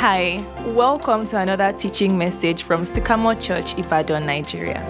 Hi, welcome to another teaching message from Sycamore Church, Ibadan, Nigeria.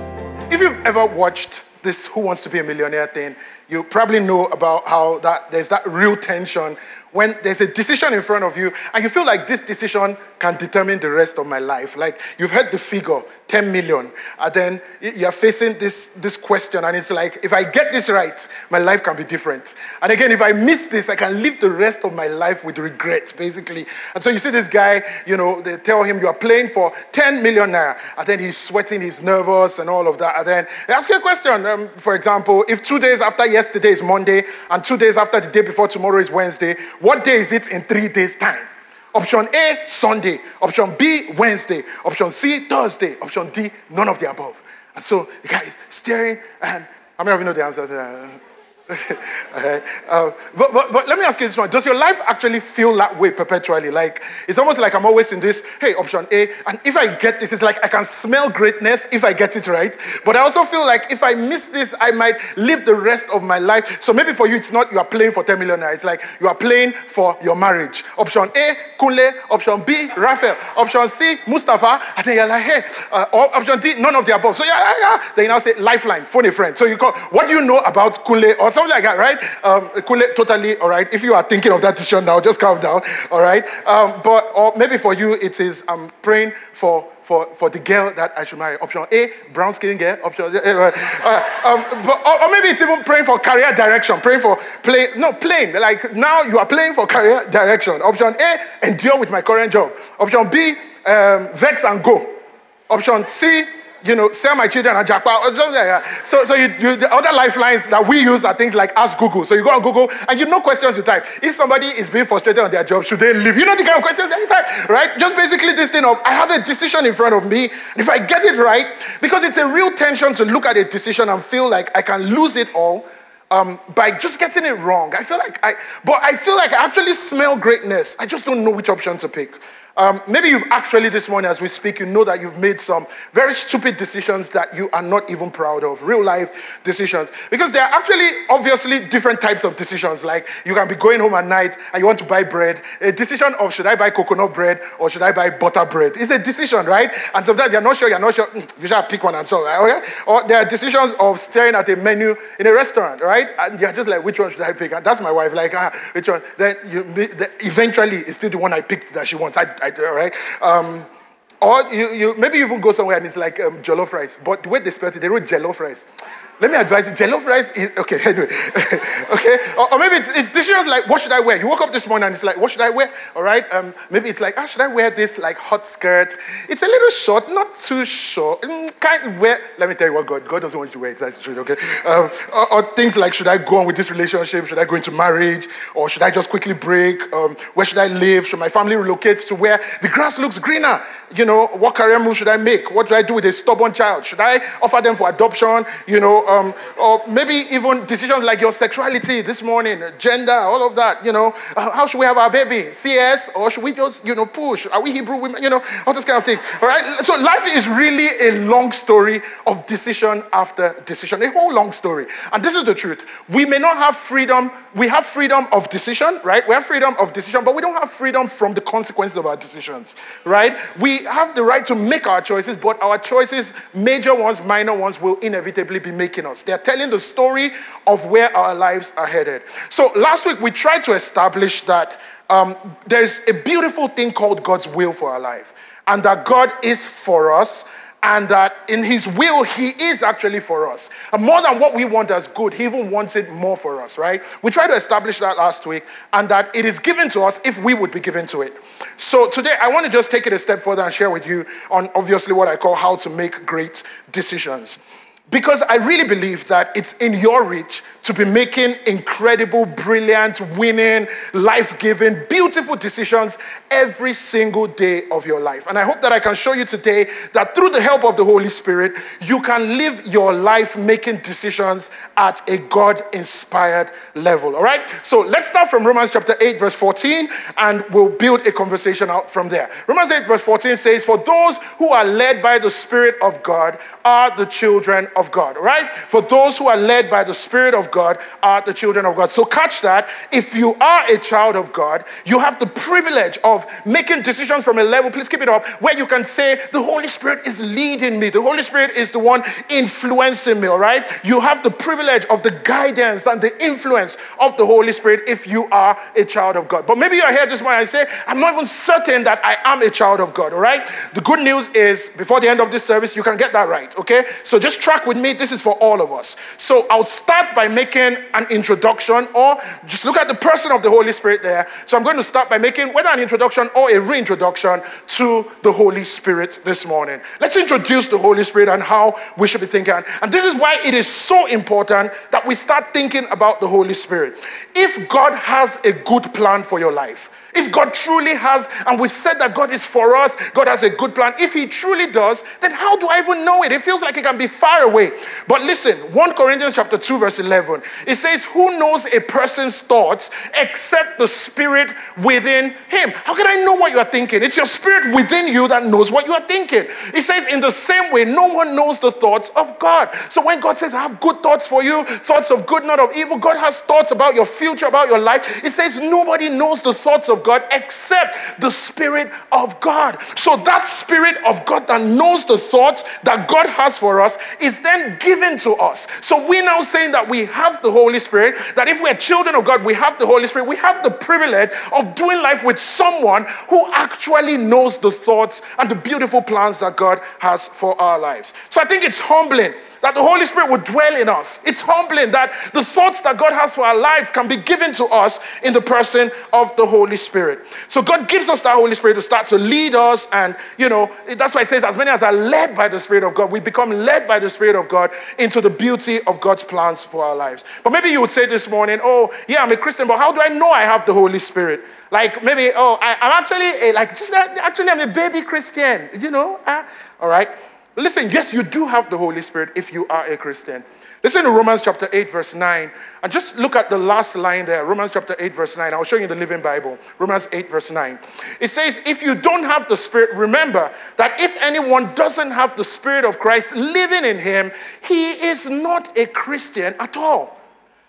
If you've ever watched this Who Wants to Be a Millionaire thing, you probably know about how that there's that real tension when there's a decision in front of you and you feel like this decision can determine the rest of my life. Like you've heard the figure, 10 million, and then you're facing this, this question, and it's like, if I get this right, my life can be different. And again, if I miss this, I can live the rest of my life with regret, basically. And so you see this guy, you know, they tell him you are playing for 10 million naira, and then he's sweating, he's nervous, and all of that. And then they ask you a question, um, for example, if two days after yesterday is Monday, and two days after the day before tomorrow is Wednesday, what day is it in three days' time? Option A, Sunday. Option B, Wednesday. Option C, Thursday. Option D, none of the above. And so the guy is staring, and how many of you know the answer to that? Okay. uh, but, but, but let me ask you this one. Does your life actually feel that way perpetually? Like, it's almost like I'm always in this, hey, option A, and if I get this, it's like I can smell greatness if I get it right. But I also feel like if I miss this, I might live the rest of my life. So maybe for you, it's not you are playing for 10 million. It's like you are playing for your marriage. Option A, Kunle. Option B, Raphael. Option C, Mustafa. And then you're like, hey, uh, or option D, none of the above. So yeah, yeah, yeah. Then you now say, lifeline, phone a friend. So you call, what do you know about Kunle? Or something like that, right? Um, totally, all right. If you are thinking of that decision now, just calm down, all right? Um, but or maybe for you, it is I'm praying for for, for the girl that I should marry. Option A, brown skin girl. Option uh, uh, um, but, or, or, maybe it's even praying for career direction, praying for play. No, playing. Like now you are playing for career direction. Option A, endure with my current job. Option B, um, vex and go. Option C, you know, sell my children a jackpot. So, so you, you, the other lifelines that we use are things like Ask Google. So you go on Google and you know questions you type. If somebody is being frustrated on their job, should they leave? You know the kind of questions that you type, right? Just basically this thing of I have a decision in front of me. If I get it right, because it's a real tension to look at a decision and feel like I can lose it all. Um, by just getting it wrong. I feel like I, but I feel like I actually smell greatness. I just don't know which option to pick. Um, maybe you've actually, this morning as we speak, you know that you've made some very stupid decisions that you are not even proud of, real life decisions. Because there are actually, obviously, different types of decisions. Like you can be going home at night and you want to buy bread. A decision of should I buy coconut bread or should I buy butter bread? It's a decision, right? And sometimes you're not sure, you're not sure, mm, you should pick one and so, okay? Or there are decisions of staring at a menu in a restaurant, right? And you're just like, which one should I pick? And that's my wife, like, ah, which one? Then you, eventually, it's still the one I picked that she wants. I right? Um, or you, you maybe you even go somewhere and it's like um, jollof rice, but the way they spell it, they wrote jollof rice. Let me advise you, jollof rice is okay. Anyway, okay, or, or, maybe it's, it's decisions like what should I wear? You woke up this morning and it's like what should I wear? All right, um, maybe it's like ah, should I wear this like hot skirt? It's a little short, not too short. Mm, can't wear. Let me tell you what God God doesn't want you to wear. That's. Okay, um, or, or, things like should I go on with this relationship? Should I go into marriage? Or should I just quickly break? Um, where should I live? Should my family relocate to where the grass looks greener? You know, what career move should I make? What do I do with a stubborn child? Should I offer them for adoption? You know um, or maybe even decisions like your sexuality this morning, gender, all of that, you know, uh, how should we have our baby? CS, or should we just, you know, push? Are we Hebrew women? You know, all this kind of thing. All right. So life is really a long story of decision after decision, a whole long story. And this is the truth. We may not have freedom. We have freedom of decision, right? We have freedom of decision, but we don't have freedom from the consequences of our decisions, right? We have the right to make our choices, but our choices, major ones, minor ones, will inevitably be making us. They're telling the story of where our lives are headed. So last week we tried to establish that um, there's a beautiful thing called God's will for our life, and that God is for us and that in his will he is actually for us and more than what we want as good he even wants it more for us right we tried to establish that last week and that it is given to us if we would be given to it so today i want to just take it a step further and share with you on obviously what i call how to make great decisions because I really believe that it's in your reach to be making incredible, brilliant, winning, life giving, beautiful decisions every single day of your life. And I hope that I can show you today that through the help of the Holy Spirit, you can live your life making decisions at a God inspired level. All right? So let's start from Romans chapter 8, verse 14, and we'll build a conversation out from there. Romans 8, verse 14 says, For those who are led by the Spirit of God are the children of God, right? For those who are led by the Spirit of God are the children of God. So catch that. If you are a child of God, you have the privilege of making decisions from a level, please keep it up, where you can say, The Holy Spirit is leading me. The Holy Spirit is the one influencing me, all right? You have the privilege of the guidance and the influence of the Holy Spirit if you are a child of God. But maybe you're here this morning and say, I'm not even certain that I am a child of God, all right? The good news is, before the end of this service, you can get that right, okay? So just track with me. This is for all of us. So I'll start by making an introduction or just look at the person of the Holy Spirit there. So I'm going to start by making whether an introduction or a reintroduction to the Holy Spirit this morning. Let's introduce the Holy Spirit and how we should be thinking. And this is why it is so important that we start thinking about the Holy Spirit. If God has a good plan for your life, if God truly has, and we've said that God is for us, God has a good plan. If He truly does, then how do I even know it? It feels like it can be far away. But listen, 1 Corinthians chapter 2, verse 11, it says, Who knows a person's thoughts except the spirit within him? How can I know what you are thinking? It's your spirit within you that knows what you are thinking. It says, In the same way, no one knows the thoughts of God. So when God says, I have good thoughts for you, thoughts of good, not of evil, God has thoughts about your future, about your life. It says, Nobody knows the thoughts of God God except the Spirit of God. So that Spirit of God that knows the thoughts that God has for us is then given to us. So we're now saying that we have the Holy Spirit, that if we're children of God, we have the Holy Spirit. We have the privilege of doing life with someone who actually knows the thoughts and the beautiful plans that God has for our lives. So I think it's humbling that the Holy Spirit would dwell in us. It's humbling that the thoughts that God has for our lives can be given to us in the person of the Holy Spirit. So God gives us that Holy Spirit to start to lead us. And, you know, that's why it says, as many as are led by the Spirit of God, we become led by the Spirit of God into the beauty of God's plans for our lives. But maybe you would say this morning, oh, yeah, I'm a Christian, but how do I know I have the Holy Spirit? Like maybe, oh, I, am actually a, like just actually I'm a baby Christian, you know. Uh, all right. Listen, yes, you do have the Holy Spirit if you are a Christian. Listen to Romans chapter 8, verse 9. And just look at the last line there. Romans chapter 8, verse 9. I'll show you the Living Bible. Romans 8, verse 9. It says, If you don't have the Spirit, remember that if anyone doesn't have the Spirit of Christ living in him, he is not a Christian at all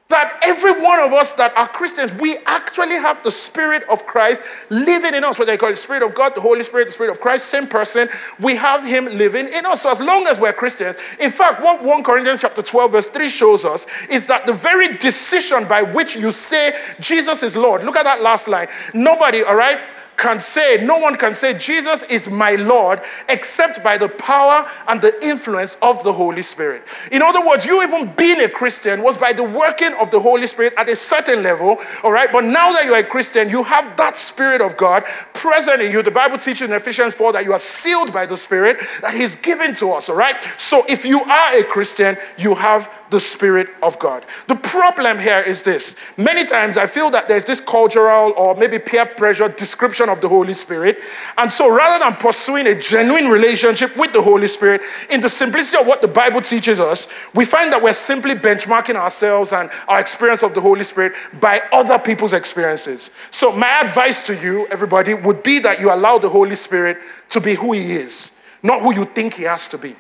that every one of us that are Christians, we actually have the Spirit of Christ living in us. What they call the Spirit of God, the Holy Spirit, the Spirit of Christ, same person. We have Him living in us. So as long as we're Christians, in fact, what 1 Corinthians chapter 12, verse 3 shows us is that the very decision by which you say Jesus is Lord, look at that last line. Nobody, all right? Can say, no one can say, Jesus is my Lord, except by the power and the influence of the Holy Spirit. In other words, you even being a Christian was by the working of the Holy Spirit at a certain level, all right? But now that you're a Christian, you have that Spirit of God present in you. The Bible teaches in Ephesians 4 that you are sealed by the Spirit that He's given to us, all right? So if you are a Christian, you have the Spirit of God. The problem here is this many times I feel that there's this cultural or maybe peer pressure description of the Holy Spirit. And so rather than pursuing a genuine relationship with the Holy Spirit, in the simplicity of what the Bible teaches us, we find that we're simply benchmarking ourselves and our experience of the Holy Spirit by other people's experiences. So, my advice to you, everybody, would be that you allow the Holy Spirit to be who He is, not who you think He has to be.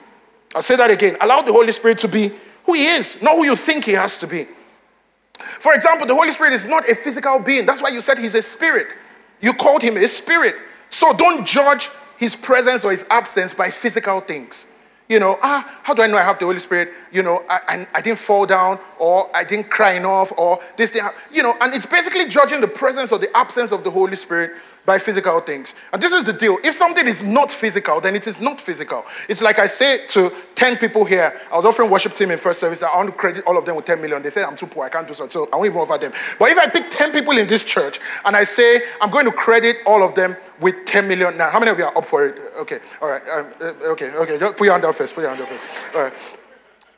I'll say that again. Allow the Holy Spirit to be who He is, not who you think He has to be. For example, the Holy Spirit is not a physical being. That's why you said He's a spirit. You called him a spirit. So don't judge his presence or his absence by physical things. You know, ah, how do I know I have the Holy Spirit? You know, I, I, I didn't fall down or I didn't cry enough or this thing. You know, and it's basically judging the presence or the absence of the Holy Spirit by physical things. And this is the deal. If something is not physical, then it is not physical. It's like I say to 10 people here, I was offering worship team in first service that I want to credit all of them with 10 million. They said I'm too poor, I can't do so. So I won't even offer them. But if I pick 10 people in this church and I say I'm going to credit all of them with 10 million now, how many of you are up for it? Okay, all right. Um, uh, okay, okay. Put your hand up first. Put your hand up first. All right.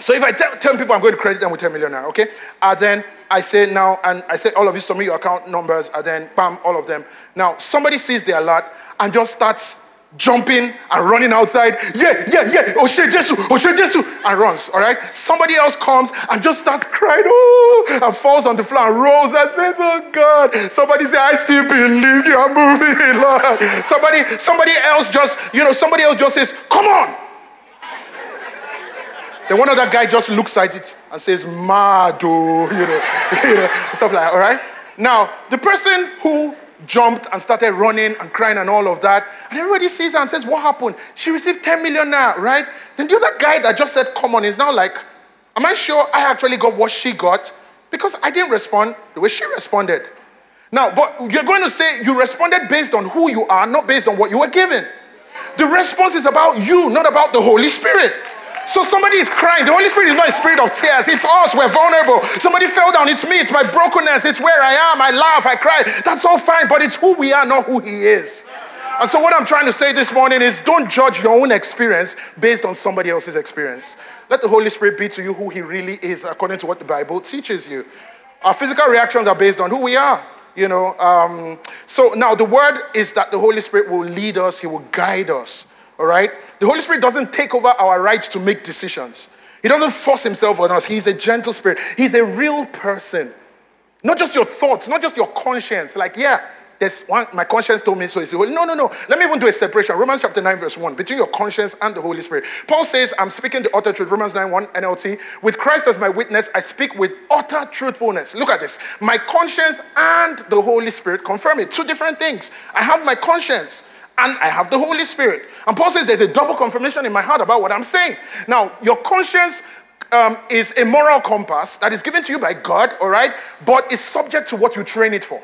So if I tell 10 people I'm going to credit them with 10 million now, okay? And then I say now, and I say all of you submit your account numbers, and then bam, all of them. Now, somebody sees the alert and just starts jumping and running outside. Yeah, yeah, yeah. Oh shit, Jesus, oh shit, Jesus, and runs. All right. Somebody else comes and just starts crying, oh, and falls on the floor and rolls and says, "Oh God." Somebody say, "I still believe you are moving, Lord." Somebody, somebody else just, you know, somebody else just says, "Come on." Then one other guy just looks at it and says, Mado, oh, you know, you know, stuff like that, all right? Now, the person who jumped and started running and crying and all of that, and everybody sees her and says, What happened? She received 10 million now, right? Then the other guy that just said, Come on, is now like, Am I sure I actually got what she got? Because I didn't respond the way she responded. Now, but you're going to say you responded based on who you are, not based on what you were given. The response is about you, not about the Holy Spirit. So somebody is crying. The Holy Spirit is not a spirit of tears. It's us. We're vulnerable. Somebody fell down. It's me. It's my brokenness. It's where I am. I laugh. I cry. That's all fine, but it's who we are, not who He is. And so, what I'm trying to say this morning is don't judge your own experience based on somebody else's experience. Let the Holy Spirit be to you who He really is, according to what the Bible teaches you. Our physical reactions are based on who we are. You know, um, so now the word is that the Holy Spirit will lead us, He will guide us. All right? The Holy Spirit doesn't take over our right to make decisions. He doesn't force himself on us. He's a gentle spirit. He's a real person. Not just your thoughts, not just your conscience. Like, yeah, there's one, my conscience told me so. It's the Holy. No, no, no. Let me even do a separation. Romans chapter 9, verse 1, between your conscience and the Holy Spirit. Paul says, I'm speaking the utter truth. Romans 9, 1, NLT. With Christ as my witness, I speak with utter truthfulness. Look at this. My conscience and the Holy Spirit confirm it. Two different things. I have my conscience and I have the Holy Spirit. And Paul says there's a double confirmation in my heart about what I'm saying. Now, your conscience um, is a moral compass that is given to you by God, all right, but is subject to what you train it for.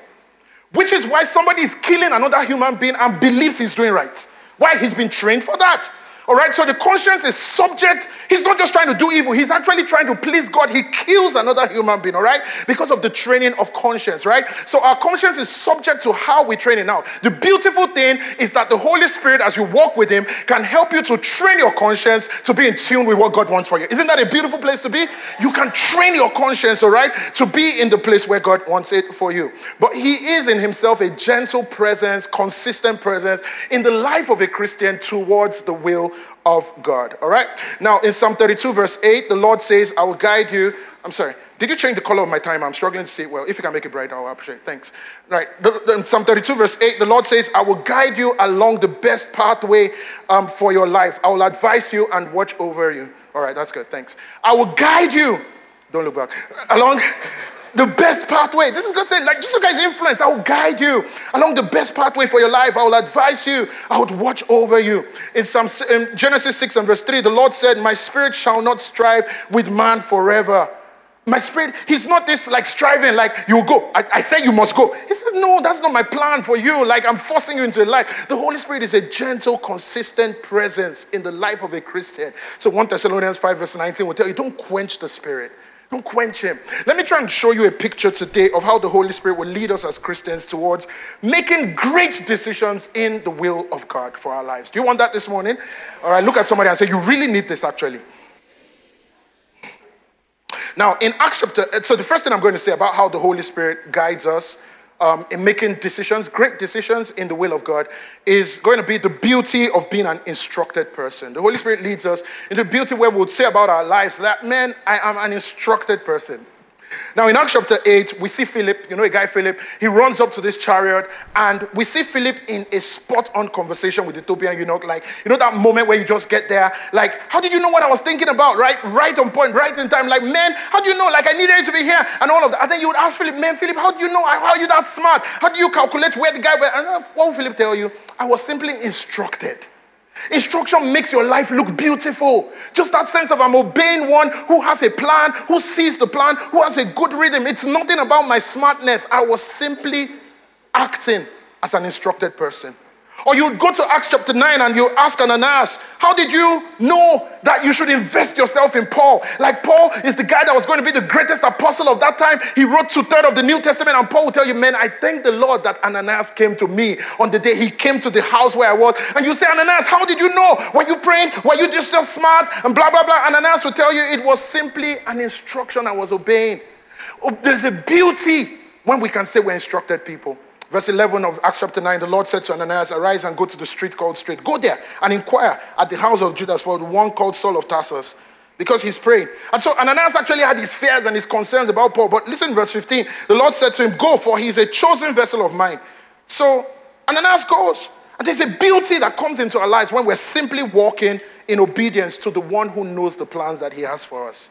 Which is why somebody is killing another human being and believes he's doing right. Why? He's been trained for that. All right, so the conscience is subject. He's not just trying to do evil, he's actually trying to please God. He kills another human being, all right, because of the training of conscience, right? So our conscience is subject to how we train it now. The beautiful thing is that the Holy Spirit, as you walk with Him, can help you to train your conscience to be in tune with what God wants for you. Isn't that a beautiful place to be? You can train your conscience, all right, to be in the place where God wants it for you. But He is in Himself a gentle presence, consistent presence in the life of a Christian towards the will of God. All right? Now, in Psalm 32, verse 8, the Lord says, I will guide you. I'm sorry. Did you change the color of my time? I'm struggling to see it well. If you can make it bright, I'll appreciate it. Thanks. Right. In Psalm 32, verse 8, the Lord says, I will guide you along the best pathway um, for your life. I will advise you and watch over you. All right, that's good. Thanks. I will guide you. Don't look back. Along the best pathway. This is God saying, like, just you guys influence. I will guide you along the best pathway for your life. I will advise you. I would watch over you. In some in Genesis 6 and verse 3, the Lord said, My spirit shall not strive with man forever. My spirit, he's not this like striving, like you go. I, I said you must go. He said, No, that's not my plan for you. Like I'm forcing you into a life. The Holy Spirit is a gentle, consistent presence in the life of a Christian. So 1 Thessalonians 5, verse 19 will tell you, don't quench the spirit. Don't quench him. Let me try and show you a picture today of how the Holy Spirit will lead us as Christians towards making great decisions in the will of God for our lives. Do you want that this morning? All right, look at somebody and say, You really need this actually. Now, in Acts chapter, so the first thing I'm going to say about how the Holy Spirit guides us um, in making decisions, great decisions in the will of God, is going to be the beauty of being an instructed person. The Holy Spirit leads us into beauty where we would say about our lives that, man, I am an instructed person. Now, in Acts chapter 8, we see Philip, you know, a guy Philip, he runs up to this chariot, and we see Philip in a spot on conversation with the Ethiopian eunuch. Like, you know, that moment where you just get there, like, how did you know what I was thinking about? Right, right on point, right in time. Like, man, how do you know? Like, I needed to be here, and all of that. And then you would ask Philip, man, Philip, how do you know? How are you that smart? How do you calculate where the guy went? And uh, what will Philip tell you? I was simply instructed. Instruction makes your life look beautiful. Just that sense of I'm obeying one who has a plan, who sees the plan, who has a good rhythm. It's nothing about my smartness. I was simply acting as an instructed person. Or you would go to Acts chapter 9 and you ask Ananias, How did you know that you should invest yourself in Paul? Like Paul is the guy that was going to be the greatest apostle of that time. He wrote two thirds of the New Testament, and Paul will tell you, Man, I thank the Lord that Ananias came to me on the day he came to the house where I was. And you say, Ananias, how did you know? Were you praying? Were you just, just smart? And blah, blah, blah. Ananias will tell you it was simply an instruction I was obeying. Oh, there's a beauty when we can say we're instructed people. Verse 11 of Acts chapter 9, the Lord said to Ananias, Arise and go to the street called Straight. Go there and inquire at the house of Judas for the one called Saul of Tarsus, because he's praying. And so Ananias actually had his fears and his concerns about Paul. But listen, verse 15, the Lord said to him, Go, for he's a chosen vessel of mine. So Ananias goes. And there's a beauty that comes into our lives when we're simply walking in obedience to the one who knows the plans that He has for us.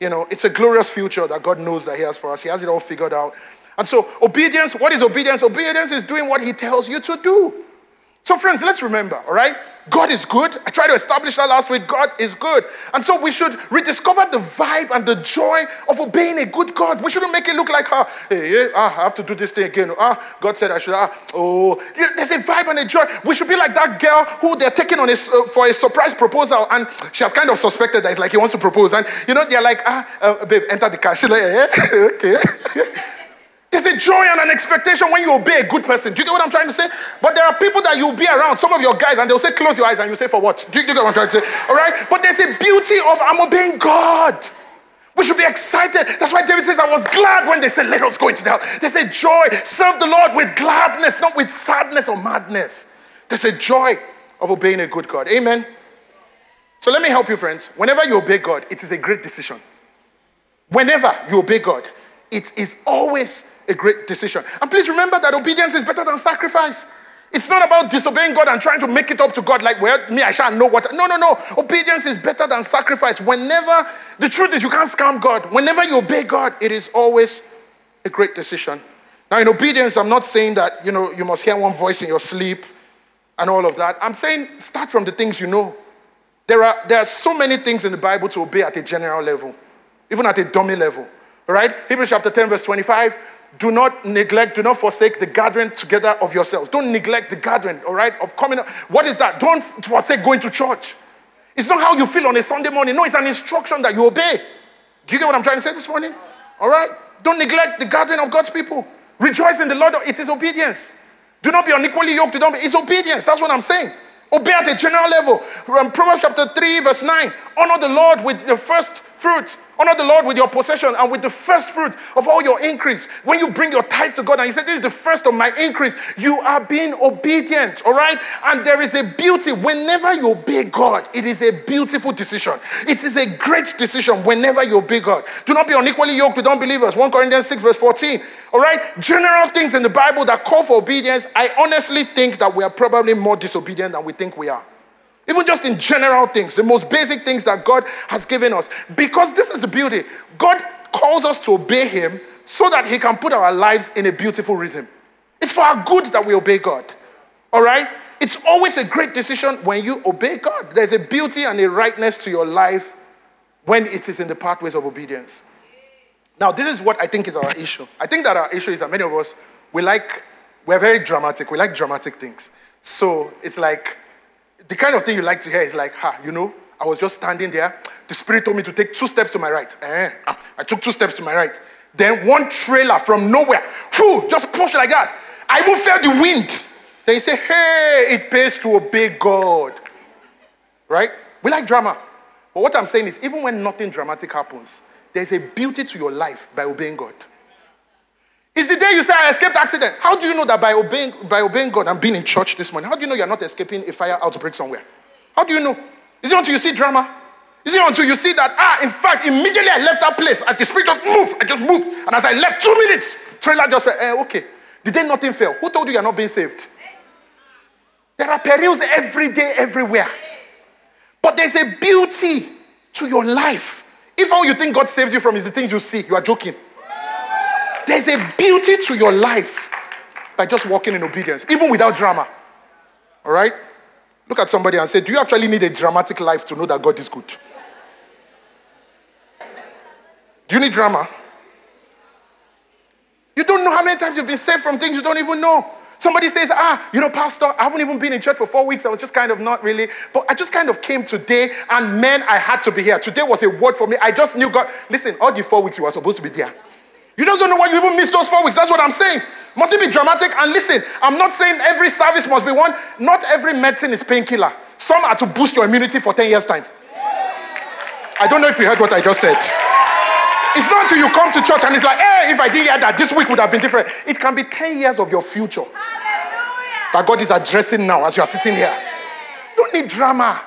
You know, it's a glorious future that God knows that He has for us. He has it all figured out. And so, obedience, what is obedience? Obedience is doing what He tells you to do. So, friends, let's remember, all right? God is good. I tried to establish that last week. God is good. And so we should rediscover the vibe and the joy of obeying a good God. We shouldn't make it look like, ah, hey, hey, ah, I have to do this thing again. Ah, God said I should. Ah, oh, there's a vibe and a joy. We should be like that girl who they're taking on a, uh, for a surprise proposal, and she has kind of suspected that it's like he wants to propose. And you know, they're like, ah, uh, babe, enter the car. She's like, eh, okay. There's a joy and an expectation when you obey a good person. Do you get what I'm trying to say? But there are people that you'll be around, some of your guys, and they'll say, close your eyes, and you say, for what? Do you, do you get what I'm trying to say? All right? But there's a beauty of I'm obeying God. We should be excited. That's why David says, I was glad when they said, Let us go into the house. There's a joy. Serve the Lord with gladness, not with sadness or madness. There's a joy of obeying a good God. Amen. So let me help you, friends. Whenever you obey God, it is a great decision. Whenever you obey God, it is always a great decision. And please remember that obedience is better than sacrifice. It's not about disobeying God and trying to make it up to God, like, well, me, I shall know what. No, no, no. Obedience is better than sacrifice. Whenever, the truth is, you can't scam God. Whenever you obey God, it is always a great decision. Now, in obedience, I'm not saying that, you know, you must hear one voice in your sleep and all of that. I'm saying start from the things you know. There are, there are so many things in the Bible to obey at a general level, even at a dummy level. All right? Hebrews chapter 10, verse 25 do not neglect, do not forsake the gathering together of yourselves. Don't neglect the gathering, all right, of coming up. What is that? Don't forsake going to church. It's not how you feel on a Sunday morning. No, it's an instruction that you obey. Do you get what I'm trying to say this morning? All right? Don't neglect the gathering of God's people. Rejoice in the Lord. It is obedience. Do not be unequally yoked. Don't be. It's obedience. That's what I'm saying. Obey at a general level. Proverbs chapter 3, verse 9. Honor the Lord with the first fruit Honor the Lord with your possession and with the first fruit of all your increase. When you bring your tithe to God and you say, This is the first of my increase, you are being obedient, all right? And there is a beauty. Whenever you obey God, it is a beautiful decision. It is a great decision whenever you obey God. Do not be unequally yoked with unbelievers. 1 Corinthians 6, verse 14. All right? General things in the Bible that call for obedience, I honestly think that we are probably more disobedient than we think we are. Even just in general things, the most basic things that God has given us. Because this is the beauty. God calls us to obey Him so that He can put our lives in a beautiful rhythm. It's for our good that we obey God. All right? It's always a great decision when you obey God. There's a beauty and a rightness to your life when it is in the pathways of obedience. Now, this is what I think is our issue. I think that our issue is that many of us, we like, we're very dramatic. We like dramatic things. So it's like, the kind of thing you like to hear is like, ha, you know, I was just standing there. The Spirit told me to take two steps to my right. Eh, I took two steps to my right. Then one trailer from nowhere, whew, just pushed like that. I even felt the wind. Then you say, hey, it pays to obey God. Right? We like drama. But what I'm saying is, even when nothing dramatic happens, there's a beauty to your life by obeying God. It's the day you say, I escaped accident. How do you know that by obeying, by obeying God and being in church this morning, how do you know you're not escaping a fire outbreak somewhere? How do you know? Is it until you see drama? Is it until you see that, ah, in fact, immediately I left that place, as the spirit just moved, I just moved. And as I left, two minutes, trailer just went, eh, okay. The day nothing fell. Who told you you're not being saved? There are perils every day, everywhere. But there's a beauty to your life. If all you think God saves you from is the things you see, you are joking. There's a beauty to your life by just walking in obedience, even without drama. All right? Look at somebody and say, Do you actually need a dramatic life to know that God is good? Do you need drama? You don't know how many times you've been saved from things you don't even know. Somebody says, Ah, you know, Pastor, I haven't even been in church for four weeks. I was just kind of not really, but I just kind of came today, and man, I had to be here. Today was a word for me. I just knew God. Listen, all the four weeks you were supposed to be there. You just don't know why you even missed those four weeks. That's what I'm saying. Must it be dramatic? And listen, I'm not saying every service must be one. Not every medicine is painkiller. Some are to boost your immunity for 10 years' time. I don't know if you heard what I just said. It's not until you come to church and it's like, hey, if I did hear that, this week would have been different. It can be 10 years of your future that God is addressing now as you are sitting here. You don't need drama.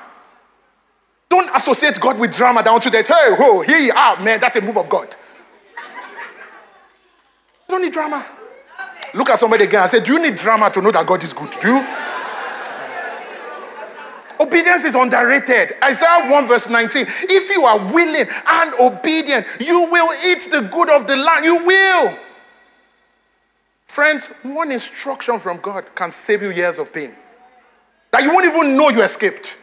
Don't associate God with drama down to that. Hey, whoa, here you are, ah, man. That's a move of God. You don't need drama. Look at somebody again and say, Do you need drama to know that God is good? Do you? Obedience is underrated. Isaiah 1 verse 19. If you are willing and obedient, you will eat the good of the land. You will. Friends, one instruction from God can save you years of pain that you won't even know you escaped.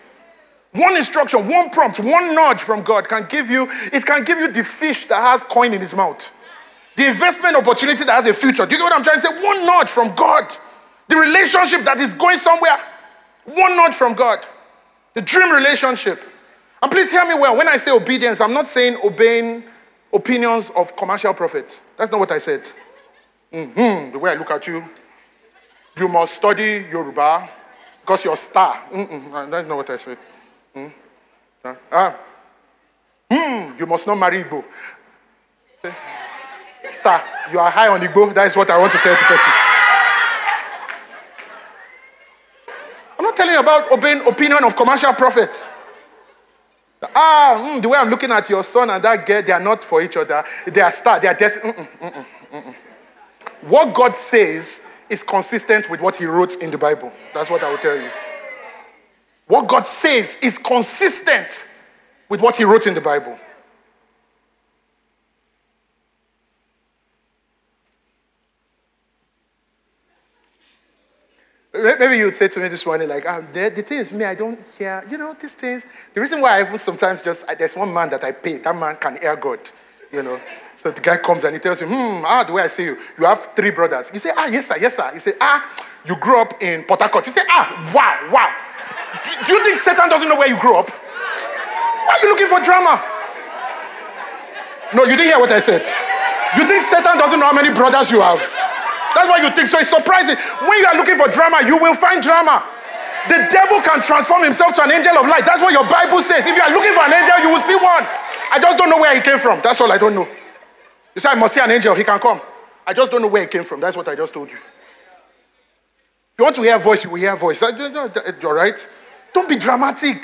One instruction, one prompt, one nudge from God can give you, it can give you the fish that has coin in his mouth. The investment opportunity that has a future. Do you get what I'm trying to say? One nudge from God. The relationship that is going somewhere. One nudge from God. The dream relationship. And please hear me well. When I say obedience, I'm not saying obeying opinions of commercial prophets. That's not what I said. Mm-hmm. The way I look at you, you must study Yoruba because you're a star. Mm-mm. That's not what I said. Mm? Ah. Mm, you must not marry Igbo. Sir, you are high on Igbo. That is what I want to tell the person. I'm not telling you about obeying opinion of commercial prophet. Ah, mm, the way I'm looking at your son and that girl, they are not for each other. They are star. They are destined. Mm, mm, mm, what God says is consistent with what He wrote in the Bible. That's what I will tell you. What God says is consistent with what He wrote in the Bible. Maybe you would say to me this morning, like, um, the, the thing is, me, I don't hear, you know, these things. The reason why I even sometimes just, there's one man that I pay, that man can hear God, you know. So the guy comes and he tells you, hmm, ah, the way I see you, you have three brothers. You say, ah, yes, sir, yes, sir. You say, ah, you grew up in Port Harcourt. You say, ah, wow, wow. Do, do you think Satan doesn't know where you grew up? Why are you looking for drama? No, you didn't hear what I said. You think Satan doesn't know how many brothers you have? That's what you think. So it's surprising. When you are looking for drama, you will find drama. The devil can transform himself to an angel of light. That's what your Bible says. If you are looking for an angel, you will see one. I just don't know where he came from. That's all I don't know. You say, I must see an angel. He can come. I just don't know where he came from. That's what I just told you. If you want to hear a voice, you will hear a voice. All right? Don't be dramatic.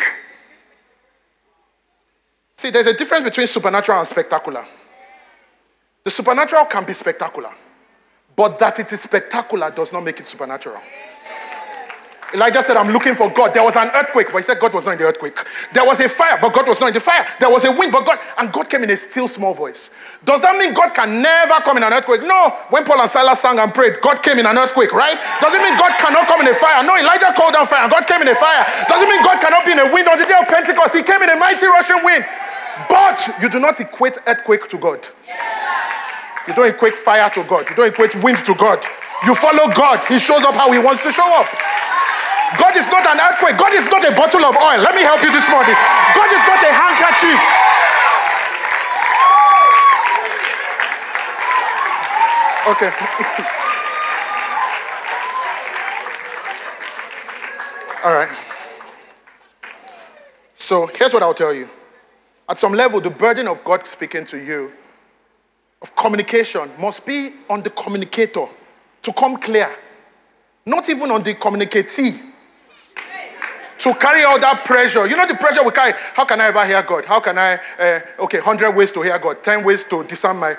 See, there's a difference between supernatural and spectacular. The supernatural can be spectacular. But that it is spectacular does not make it supernatural. Elijah said, I'm looking for God. There was an earthquake, but he said God was not in the earthquake. There was a fire, but God was not in the fire. There was a wind, but God, and God came in a still small voice. Does that mean God can never come in an earthquake? No. When Paul and Silas sang and prayed, God came in an earthquake, right? Does it mean God cannot come in a fire? No, Elijah called down fire and God came in a fire. Does it mean God cannot be in a wind on the day of Pentecost? He came in a mighty rushing wind. But you do not equate earthquake to God. You don't equate fire to God. You don't equate wind to God. You follow God. He shows up how He wants to show up. God is not an earthquake. God is not a bottle of oil. Let me help you this morning. God is not a handkerchief. Okay. All right. So here's what I'll tell you. At some level, the burden of God speaking to you of communication must be on the communicator to come clear, not even on the communicatee to carry all that pressure. You know the pressure we carry. How can I ever hear God? How can I, uh, okay, 100 ways to hear God, 10 ways to discern my.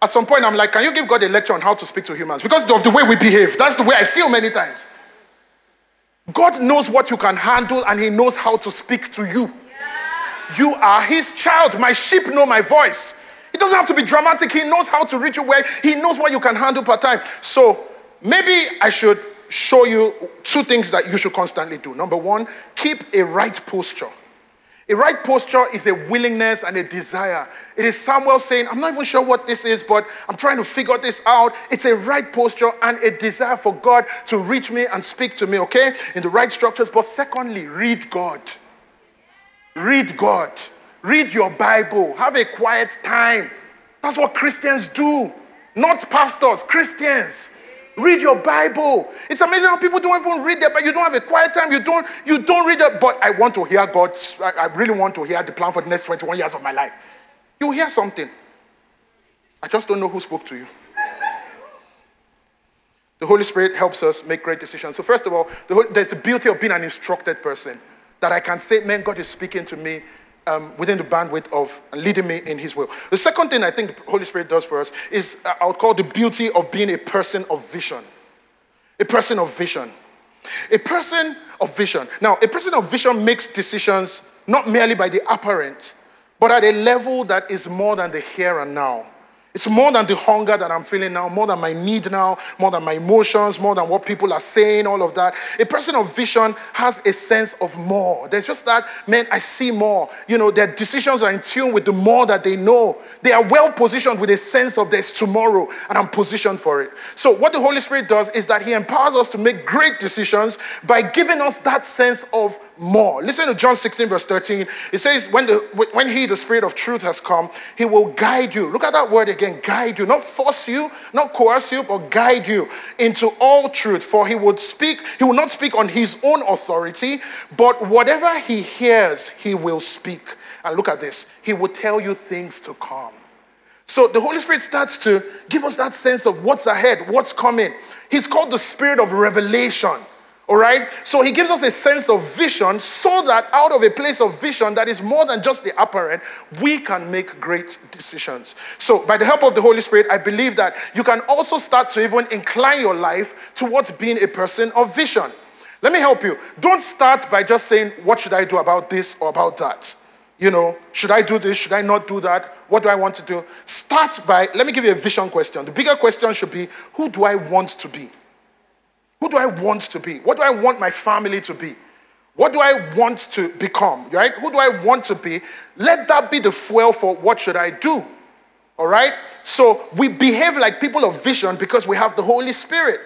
At some point, I'm like, can you give God a lecture on how to speak to humans? Because of the way we behave. That's the way I feel many times. God knows what you can handle and He knows how to speak to you. You are His child. My sheep know my voice. It doesn't have to be dramatic. He knows how to reach you where He knows what you can handle per time. So maybe I should show you two things that you should constantly do. Number one, keep a right posture. A right posture is a willingness and a desire. It is Samuel saying, I'm not even sure what this is, but I'm trying to figure this out. It's a right posture and a desire for God to reach me and speak to me, okay? In the right structures. But secondly, read God. Read God. Read your Bible. Have a quiet time. That's what Christians do, not pastors, Christians. Read your Bible. It's amazing how people don't even read it, but you don't have a quiet time. You don't, you don't read it. But I want to hear God. I really want to hear the plan for the next 21 years of my life. You hear something. I just don't know who spoke to you. The Holy Spirit helps us make great decisions. So, first of all, the there's the beauty of being an instructed person that I can say, man, God is speaking to me um, within the bandwidth of leading me in His will. The second thing I think the Holy Spirit does for us is uh, I would call the beauty of being a person of vision. A person of vision. A person of vision. Now, a person of vision makes decisions not merely by the apparent, but at a level that is more than the here and now. It's more than the hunger that I'm feeling now, more than my need now, more than my emotions, more than what people are saying, all of that. A person of vision has a sense of more. There's just that, man, I see more. You know, their decisions are in tune with the more that they know. They are well positioned with a sense of there's tomorrow, and I'm positioned for it. So, what the Holy Spirit does is that He empowers us to make great decisions by giving us that sense of more. Listen to John 16, verse 13. It says, when, the, when He, the Spirit of truth, has come, He will guide you. Look at that word again guide you, not force you, not coerce you, but guide you into all truth. For he would speak, he will not speak on his own authority, but whatever he hears, he will speak. And look at this, he will tell you things to come. So the Holy Spirit starts to give us that sense of what's ahead, what's coming. He's called the spirit of revelation. All right? So he gives us a sense of vision so that out of a place of vision that is more than just the apparent, we can make great decisions. So, by the help of the Holy Spirit, I believe that you can also start to even incline your life towards being a person of vision. Let me help you. Don't start by just saying, What should I do about this or about that? You know, should I do this? Should I not do that? What do I want to do? Start by, let me give you a vision question. The bigger question should be, Who do I want to be? Who do I want to be? What do I want my family to be? What do I want to become? Right? Who do I want to be? Let that be the fuel for what should I do? All right? So we behave like people of vision because we have the Holy Spirit.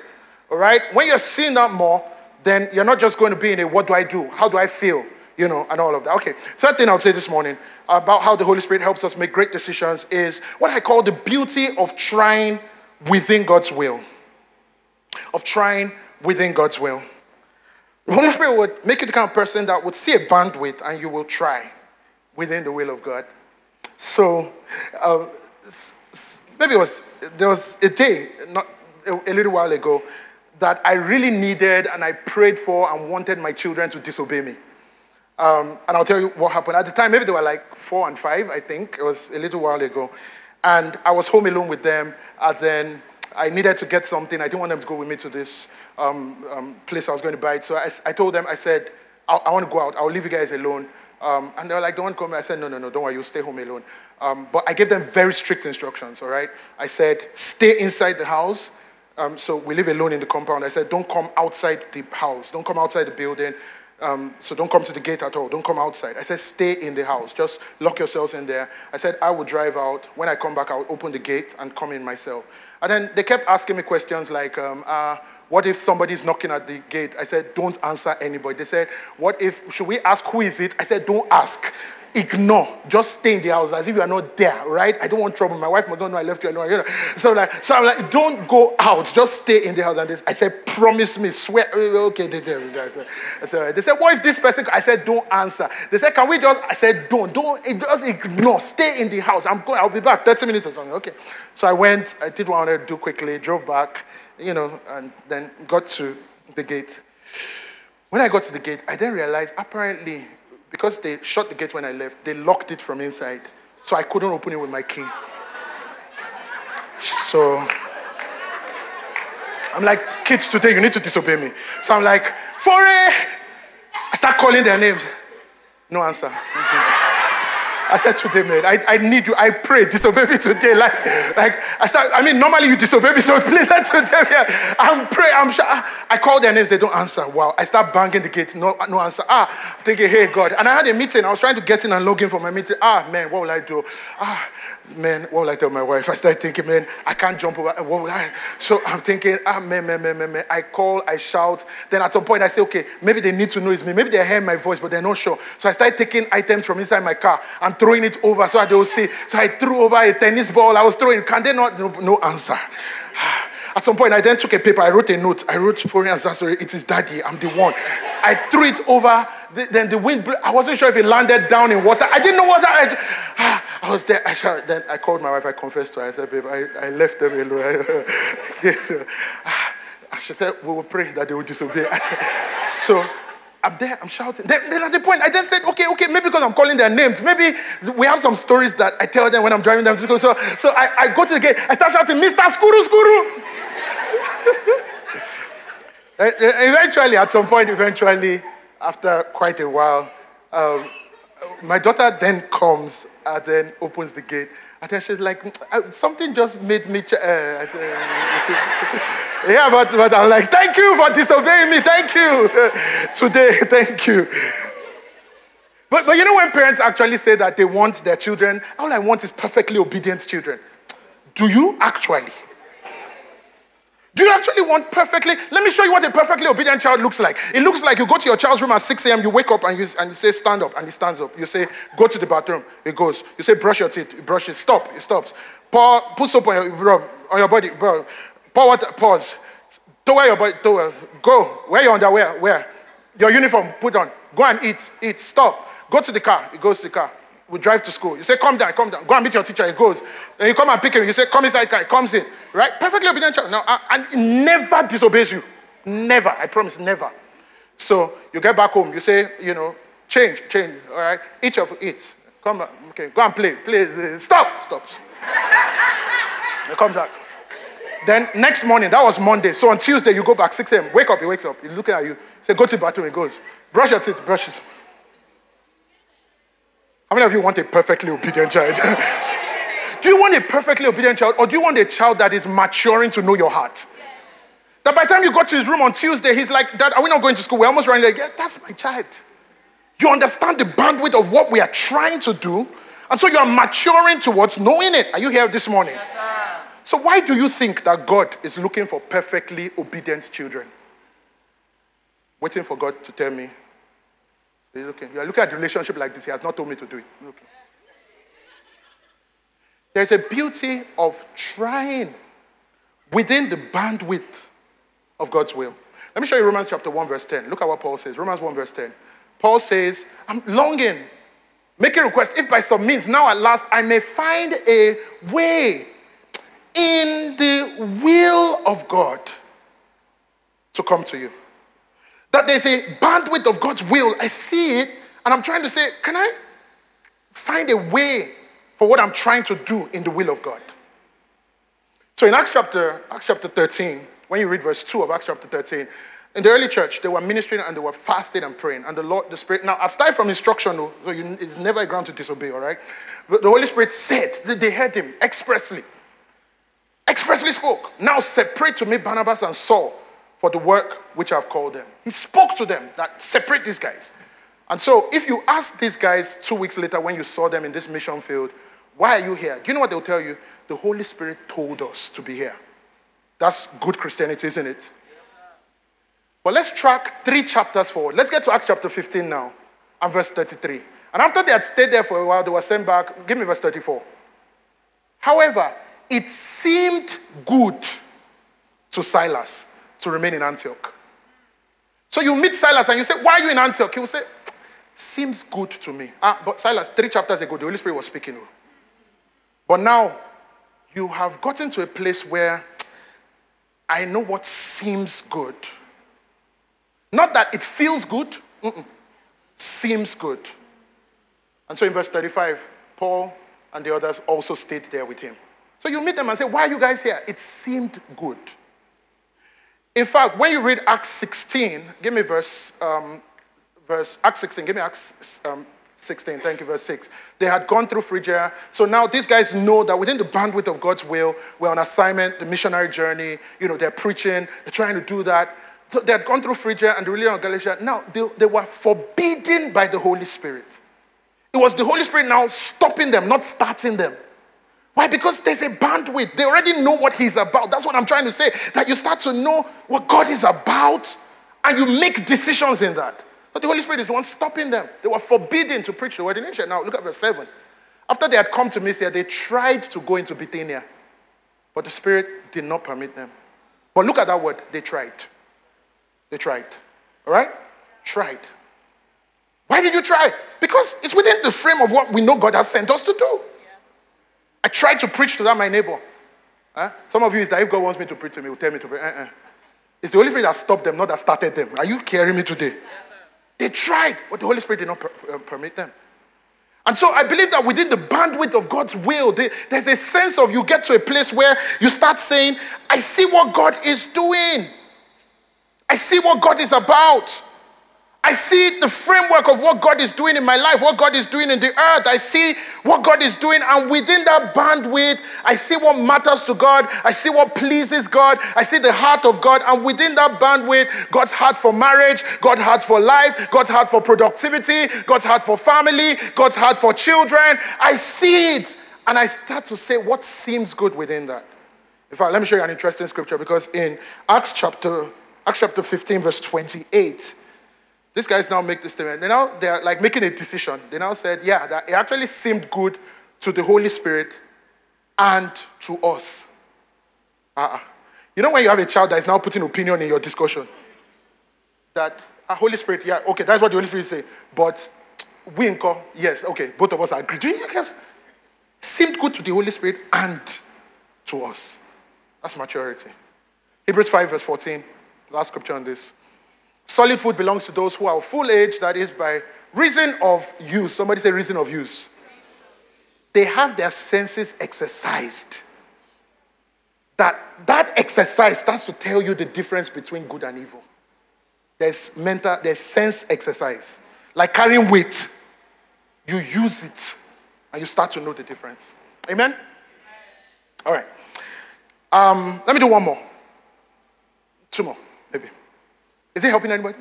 All right? When you're seeing that more, then you're not just going to be in a what do I do? How do I feel? You know, and all of that. Okay. Third thing I would say this morning about how the Holy Spirit helps us make great decisions is what I call the beauty of trying within God's will. Of trying within God's will. The Holy Spirit would make you the kind of person that would see a bandwidth and you will try within the will of God. So, uh, maybe it was there was a day, not a, a little while ago, that I really needed and I prayed for and wanted my children to disobey me. Um, and I'll tell you what happened. At the time, maybe they were like four and five, I think. It was a little while ago. And I was home alone with them. And then I needed to get something. I didn't want them to go with me to this um, um, place I was going to buy it. So I, I told them, I said, I, I want to go out. I'll leave you guys alone. Um, and they were like, don't come. I said, no, no, no, don't worry, you'll stay home alone. Um, but I gave them very strict instructions, all right? I said, stay inside the house. Um, so we live alone in the compound. I said, don't come outside the house. Don't come outside the building. Um, so don't come to the gate at all. Don't come outside. I said, stay in the house. Just lock yourselves in there. I said, I will drive out. When I come back, I'll open the gate and come in myself. And then they kept asking me questions like, um, uh, what if somebody's knocking at the gate? I said, don't answer anybody. They said, what if, should we ask who is it? I said, don't ask. Ignore. Just stay in the house as if you are not there, right? I don't want trouble. My wife don't know I left you alone. You know? So like, so I'm like, don't go out. Just stay in the house. And this, I said, promise me, swear. Okay, they, they, they, they said, what if this person? I said, don't answer. They said, can we just? I said, don't, don't, just ignore. Stay in the house. I'm going. I'll be back 30 minutes or something. Okay. So I went. I did what I wanted to do quickly. Drove back you know, and then got to the gate. When I got to the gate, I then realized apparently, because they shut the gate when I left, they locked it from inside. So I couldn't open it with my key. So I'm like, kids, today you need to disobey me. So I'm like, for I start calling their names. No answer. I said today, man, I, I need you. I pray, disobey me today. Like, like I I mean, normally you disobey me, so please let today. Yeah, I'm praying. I'm sure. I call their names, they don't answer. Wow. I start banging the gate, no, no answer. Ah, thinking, hey God. And I had a meeting. I was trying to get in and log in for my meeting. Ah, man, what will I do? Ah, man, what will I tell my wife? I started thinking, man, I can't jump over. What will I? So I'm thinking, ah, man, man, man, man, man. I call, I shout. Then at some point I say, okay, maybe they need to know it's me. Maybe they hear my voice, but they're not sure. So I started taking items from inside my car and throwing it over so they will see. So I threw over a tennis ball. I was throwing. Can they not? No, no answer. At some point, I then took a paper. I wrote a note. I wrote for foreign ancestry. It is daddy. I'm the one. I threw it over. The, then the wind blew. I wasn't sure if it landed down in water. I didn't know what I. I was there. I, then I called my wife. I confessed to her. I said, babe, I, I left them alone. she said, we will pray that they will disobey. Said, so I'm there, I'm shouting. Then, then, at the point, I then said, okay, okay, maybe because I'm calling their names. Maybe we have some stories that I tell them when I'm driving them to school. So, so I, I go to the gate, I start shouting, Mr. Skuru Skuru. eventually, at some point, eventually, after quite a while, um, my daughter then comes and then opens the gate. And then she's like, uh, something just made me. Ch- uh, yeah, but, but I'm like, thank you for disobeying me. Thank you. Today, thank you. But, but you know when parents actually say that they want their children, all I want is perfectly obedient children. Do you actually? Do you actually want perfectly? Let me show you what a perfectly obedient child looks like. It looks like you go to your child's room at 6 a.m., you wake up and you, and you say, stand up, and he stands up. You say, go to the bathroom, he goes. You say, brush your teeth, he brushes, stop, he stops. Put soap on your, on your body, bro. Pour pause. Towel your body, towel. Go. Wear your underwear, wear. Your uniform, put on. Go and eat, eat, stop. Go to the car, he goes to the car. We drive to school. You say, come down, come down. Go and meet your teacher. He goes. Then you come and pick him. You say, come inside. He comes in. Right? Perfectly obedient child. Now, and never disobeys you. Never. I promise, never. So you get back home. You say, you know, change, change. All right? Each of eat. Come on. Okay, go and play. Play. Uh, stop. Stop. he comes back. Then next morning, that was Monday. So on Tuesday, you go back 6 a.m. Wake up, he wakes up. He's looking at you. Say, go to the bathroom. He goes. Brush your teeth. Brushes. How many of you want a perfectly obedient child? do you want a perfectly obedient child or do you want a child that is maturing to know your heart? That by the time you got to his room on Tuesday, he's like, Dad, are we not going to school? We're almost running like, yeah, that's my child. You understand the bandwidth of what we are trying to do, and so you are maturing towards knowing it. Are you here this morning? Yes, so, why do you think that God is looking for perfectly obedient children? Waiting for God to tell me He's looking. You're looking at the relationship like this. He has not told me to do it. Okay. There's a beauty of trying within the bandwidth of God's will. Let me show you Romans chapter 1, verse 10. Look at what Paul says. Romans 1, verse 10. Paul says, I'm longing, making request, if by some means now at last I may find a way in the will of God to come to you. That there's a bandwidth of God's will. I see it, and I'm trying to say, can I find a way for what I'm trying to do in the will of God? So in Acts chapter, Acts chapter 13, when you read verse 2 of Acts chapter 13, in the early church, they were ministering and they were fasting and praying. And the Lord, the Spirit, now aside from instruction, so you, it's never a ground to disobey, all right? But the Holy Spirit said, they heard him expressly. Expressly spoke. Now separate to me Barnabas and Saul for the work which I've called them. He spoke to them that separate these guys. And so, if you ask these guys two weeks later when you saw them in this mission field, why are you here? Do you know what they'll tell you? The Holy Spirit told us to be here. That's good Christianity, isn't it? But let's track three chapters forward. Let's get to Acts chapter 15 now and verse 33. And after they had stayed there for a while, they were sent back. Give me verse 34. However, it seemed good to Silas to remain in Antioch. So you meet Silas and you say, Why are you in Antioch? He will say, Seems good to me. Ah, but Silas, three chapters ago, the Holy Spirit was speaking. But now, you have gotten to a place where I know what seems good. Not that it feels good, Mm-mm. seems good. And so in verse 35, Paul and the others also stayed there with him. So you meet them and say, Why are you guys here? It seemed good. In fact, when you read Acts 16, give me verse, um, verse Acts 16, give me Acts um, 16, thank you, verse 6. They had gone through Phrygia. So now these guys know that within the bandwidth of God's will, we're on assignment, the missionary journey, you know, they're preaching, they're trying to do that. So they had gone through Phrygia and the religion of Galatia. Now they, they were forbidden by the Holy Spirit. It was the Holy Spirit now stopping them, not starting them. Why? Because there's a bandwidth. They already know what He's about. That's what I'm trying to say. That you start to know what God is about and you make decisions in that. But the Holy Spirit is the one stopping them. They were forbidden to preach the word in Asia. Now, look at verse 7. After they had come to Mysia, they tried to go into Bithynia, but the Spirit did not permit them. But look at that word. They tried. They tried. All right? Tried. Why did you try? Because it's within the frame of what we know God has sent us to do. I tried to preach to that, my neighbor. Huh? Some of you is that if God wants me to preach to me, he will tell me to preach. Uh-uh. It's the Holy Spirit that stopped them, not that started them. Are you carrying me today? Yes, they tried, but the Holy Spirit did not per- uh, permit them. And so I believe that within the bandwidth of God's will, there's a sense of you get to a place where you start saying, I see what God is doing. I see what God is about. I see the framework of what God is doing in my life, what God is doing in the earth. I see what God is doing, and within that bandwidth, I see what matters to God. I see what pleases God. I see the heart of God, and within that bandwidth, God's heart for marriage, God's heart for life, God's heart for productivity, God's heart for family, God's heart for children. I see it, and I start to say what seems good within that. In fact, let me show you an interesting scripture because in Acts chapter Acts chapter 15, verse 28. These guys now make this statement. They now they're like making a decision. They now said, yeah, that it actually seemed good to the Holy Spirit and to us. Uh-uh. You know when you have a child that is now putting opinion in your discussion? That uh, Holy Spirit, yeah, okay, that's what the Holy Spirit say. But we in yes, okay, both of us agree. Do you get Seemed good to the Holy Spirit and to us. That's maturity. Hebrews 5, verse 14. Last scripture on this. Solid food belongs to those who are full age, that is by reason of use. Somebody say reason of use. They have their senses exercised. That that exercise starts to tell you the difference between good and evil. There's mental, there's sense exercise. Like carrying weight. You use it and you start to know the difference. Amen? All right. Um, let me do one more. Two more. Is it helping anybody?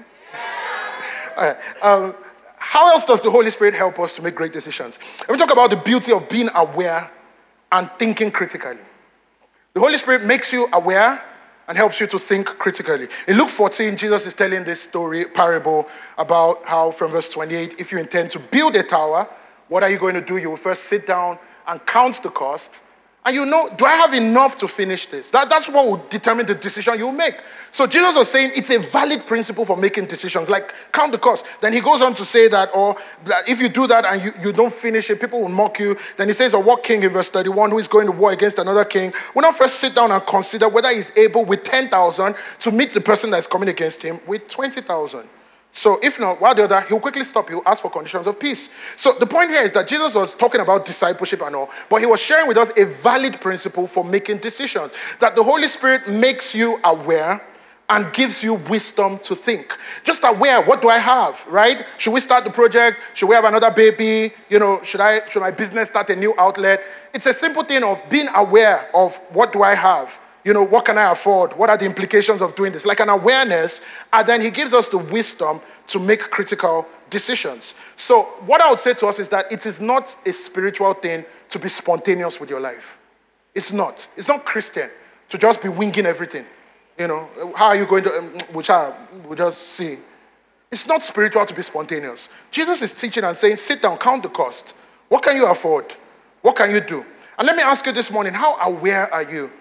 All right. Um, how else does the Holy Spirit help us to make great decisions? Let me talk about the beauty of being aware and thinking critically. The Holy Spirit makes you aware and helps you to think critically. In Luke 14, Jesus is telling this story, parable, about how, from verse 28, if you intend to build a tower, what are you going to do? You will first sit down and count the cost and you know, do I have enough to finish this? That, that's what will determine the decision you make. So Jesus was saying it's a valid principle for making decisions, like count the cost. Then he goes on to say that, or that if you do that and you, you don't finish it, people will mock you. Then he says, or what king in verse 31 who is going to war against another king will not first sit down and consider whether he's able with 10,000 to meet the person that's coming against him with 20,000. So if not, while the other, he'll quickly stop. He'll ask for conditions of peace. So the point here is that Jesus was talking about discipleship and all, but he was sharing with us a valid principle for making decisions. That the Holy Spirit makes you aware and gives you wisdom to think. Just aware, what do I have, right? Should we start the project? Should we have another baby? You know, should I should my business start a new outlet? It's a simple thing of being aware of what do I have you know, what can I afford? What are the implications of doing this? Like an awareness, and then he gives us the wisdom to make critical decisions. So, what I would say to us is that it is not a spiritual thing to be spontaneous with your life. It's not. It's not Christian to just be winging everything. You know, how are you going to, um, which I will just see. It's not spiritual to be spontaneous. Jesus is teaching and saying, sit down, count the cost. What can you afford? What can you do? And let me ask you this morning, how aware are you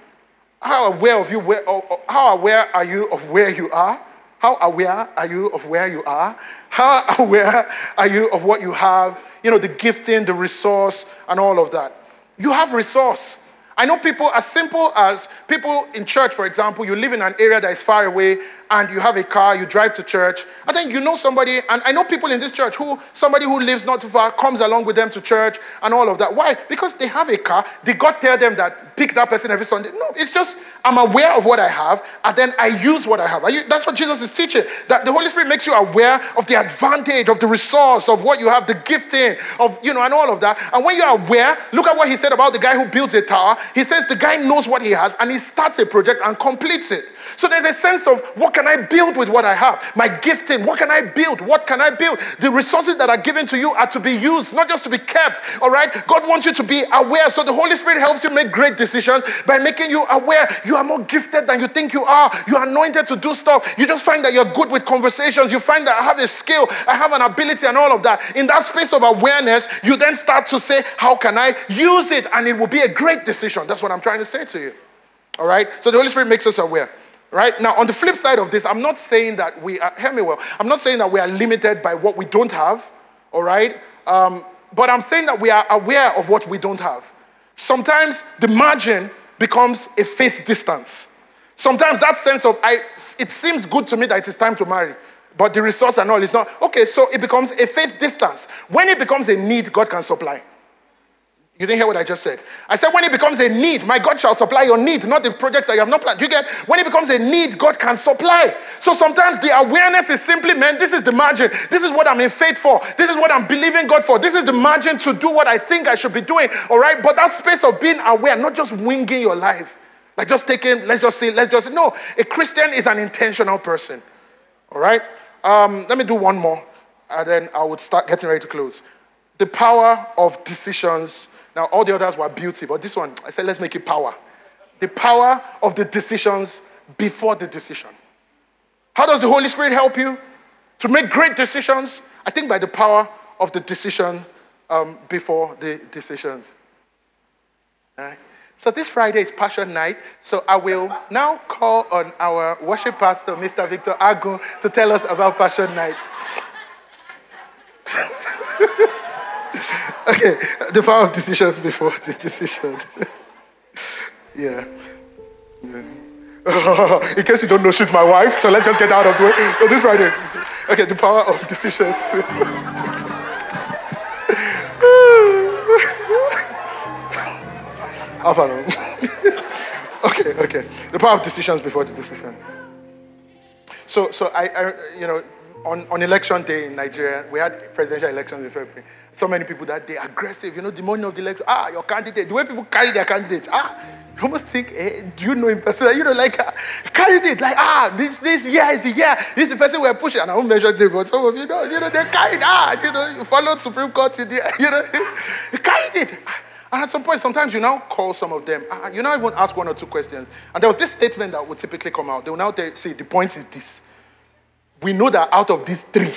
how aware of you where, oh, oh, how aware are you of where you are? How aware are you of where you are? How aware are you of what you have? You know, the gifting, the resource, and all of that. You have resource. I know people as simple as people in church, for example, you live in an area that is far away and you have a car, you drive to church, and then you know somebody, and I know people in this church who, somebody who lives not too far comes along with them to church and all of that. Why? Because they have a car. Did God tell them that pick that person every Sunday? No, it's just I'm aware of what I have, and then I use what I have. That's what Jesus is teaching. That the Holy Spirit makes you aware of the advantage, of the resource, of what you have, the gifting, of, you know, and all of that. And when you're aware, look at what he said about the guy who builds a tower. He says the guy knows what he has and he starts a project and completes it. So there's a sense of what can I build with what I have? My gifting, what can I build? What can I build? The resources that are given to you are to be used, not just to be kept. All right? God wants you to be aware. So the Holy Spirit helps you make great decisions by making you aware. You are more gifted than you think you are. You are anointed to do stuff. You just find that you're good with conversations. You find that I have a skill, I have an ability, and all of that. In that space of awareness, you then start to say, How can I use it? And it will be a great decision. That's what I'm trying to say to you. All right? So the Holy Spirit makes us aware. Right? Now, on the flip side of this, I'm not saying that we are, hear me well, I'm not saying that we are limited by what we don't have, all right? Um, but I'm saying that we are aware of what we don't have. Sometimes the margin becomes a faith distance. Sometimes that sense of, I, it seems good to me that it is time to marry, but the resource and all is not. Okay, so it becomes a faith distance. When it becomes a need, God can supply. You didn't hear what I just said. I said, when it becomes a need, my God shall supply your need, not the projects that you have not planned. You get? When it becomes a need, God can supply. So sometimes the awareness is simply meant this is the margin. This is what I'm in faith for. This is what I'm believing God for. This is the margin to do what I think I should be doing. All right? But that space of being aware, not just winging your life. Like just taking, let's just say, let's just no. A Christian is an intentional person. All right? Um, let me do one more, and then I would start getting ready to close. The power of decisions now, all the others were beauty, but this one, I said, let's make it power. The power of the decisions before the decision. How does the Holy Spirit help you to make great decisions? I think by the power of the decision um, before the decision. All right. So this Friday is Passion Night. So I will now call on our worship pastor, Mr. Victor Agun, to tell us about Passion Night. okay, the power of decisions before the decision. yeah. In case you don't know, she's my wife, so let's just get out of the way. So this Friday. Okay, the power of decisions. Alpha. okay, okay. The power of decisions before the decision. So, so I, I you know, on, on election day in Nigeria, we had presidential elections in February. So many people that they aggressive, you know, the morning of the election, ah, your candidate, the way people carry their candidate, ah, you almost think, eh, do you know him personally? You know, like, uh, candidate, like, ah, this, this year is the year, this is the person we're pushing. And I won't mention name, but some of you know, you know, they carried, ah, you know, you followed Supreme Court in the, you know, they carried it. And at some point, sometimes you now call some of them, ah, you now even ask one or two questions. And there was this statement that would typically come out. They will now say, the point is this we know that out of these three,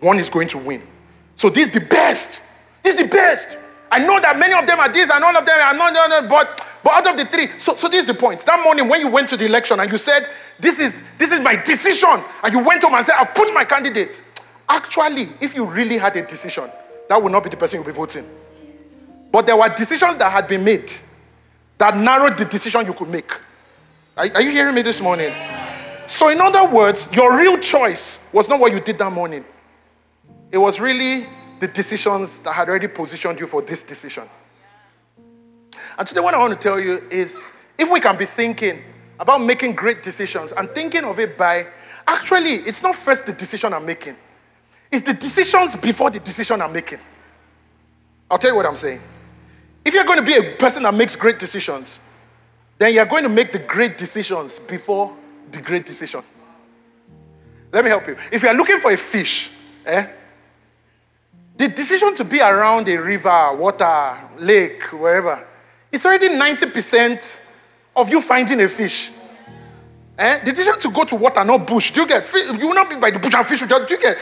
one is going to win. So this is the best. This is the best. I know that many of them are this and all of them are not, no, no, but but out of the three, so, so this is the point. That morning when you went to the election and you said, This is this is my decision, and you went home and said, I've put my candidate. Actually, if you really had a decision, that would not be the person you'll be voting. But there were decisions that had been made that narrowed the decision you could make. Are, are you hearing me this morning? So, in other words, your real choice was not what you did that morning. It was really the decisions that had already positioned you for this decision. And today, what I want to tell you is if we can be thinking about making great decisions and thinking of it by actually, it's not first the decision I'm making, it's the decisions before the decision I'm making. I'll tell you what I'm saying. If you're going to be a person that makes great decisions, then you're going to make the great decisions before the great decision. Let me help you. If you are looking for a fish, eh, the decision to be around a river, water, lake, wherever, it's already 90% of you finding a fish. Eh? The decision to go to water, not bush. Do you get? You will not be by the bush and fish. Do you get?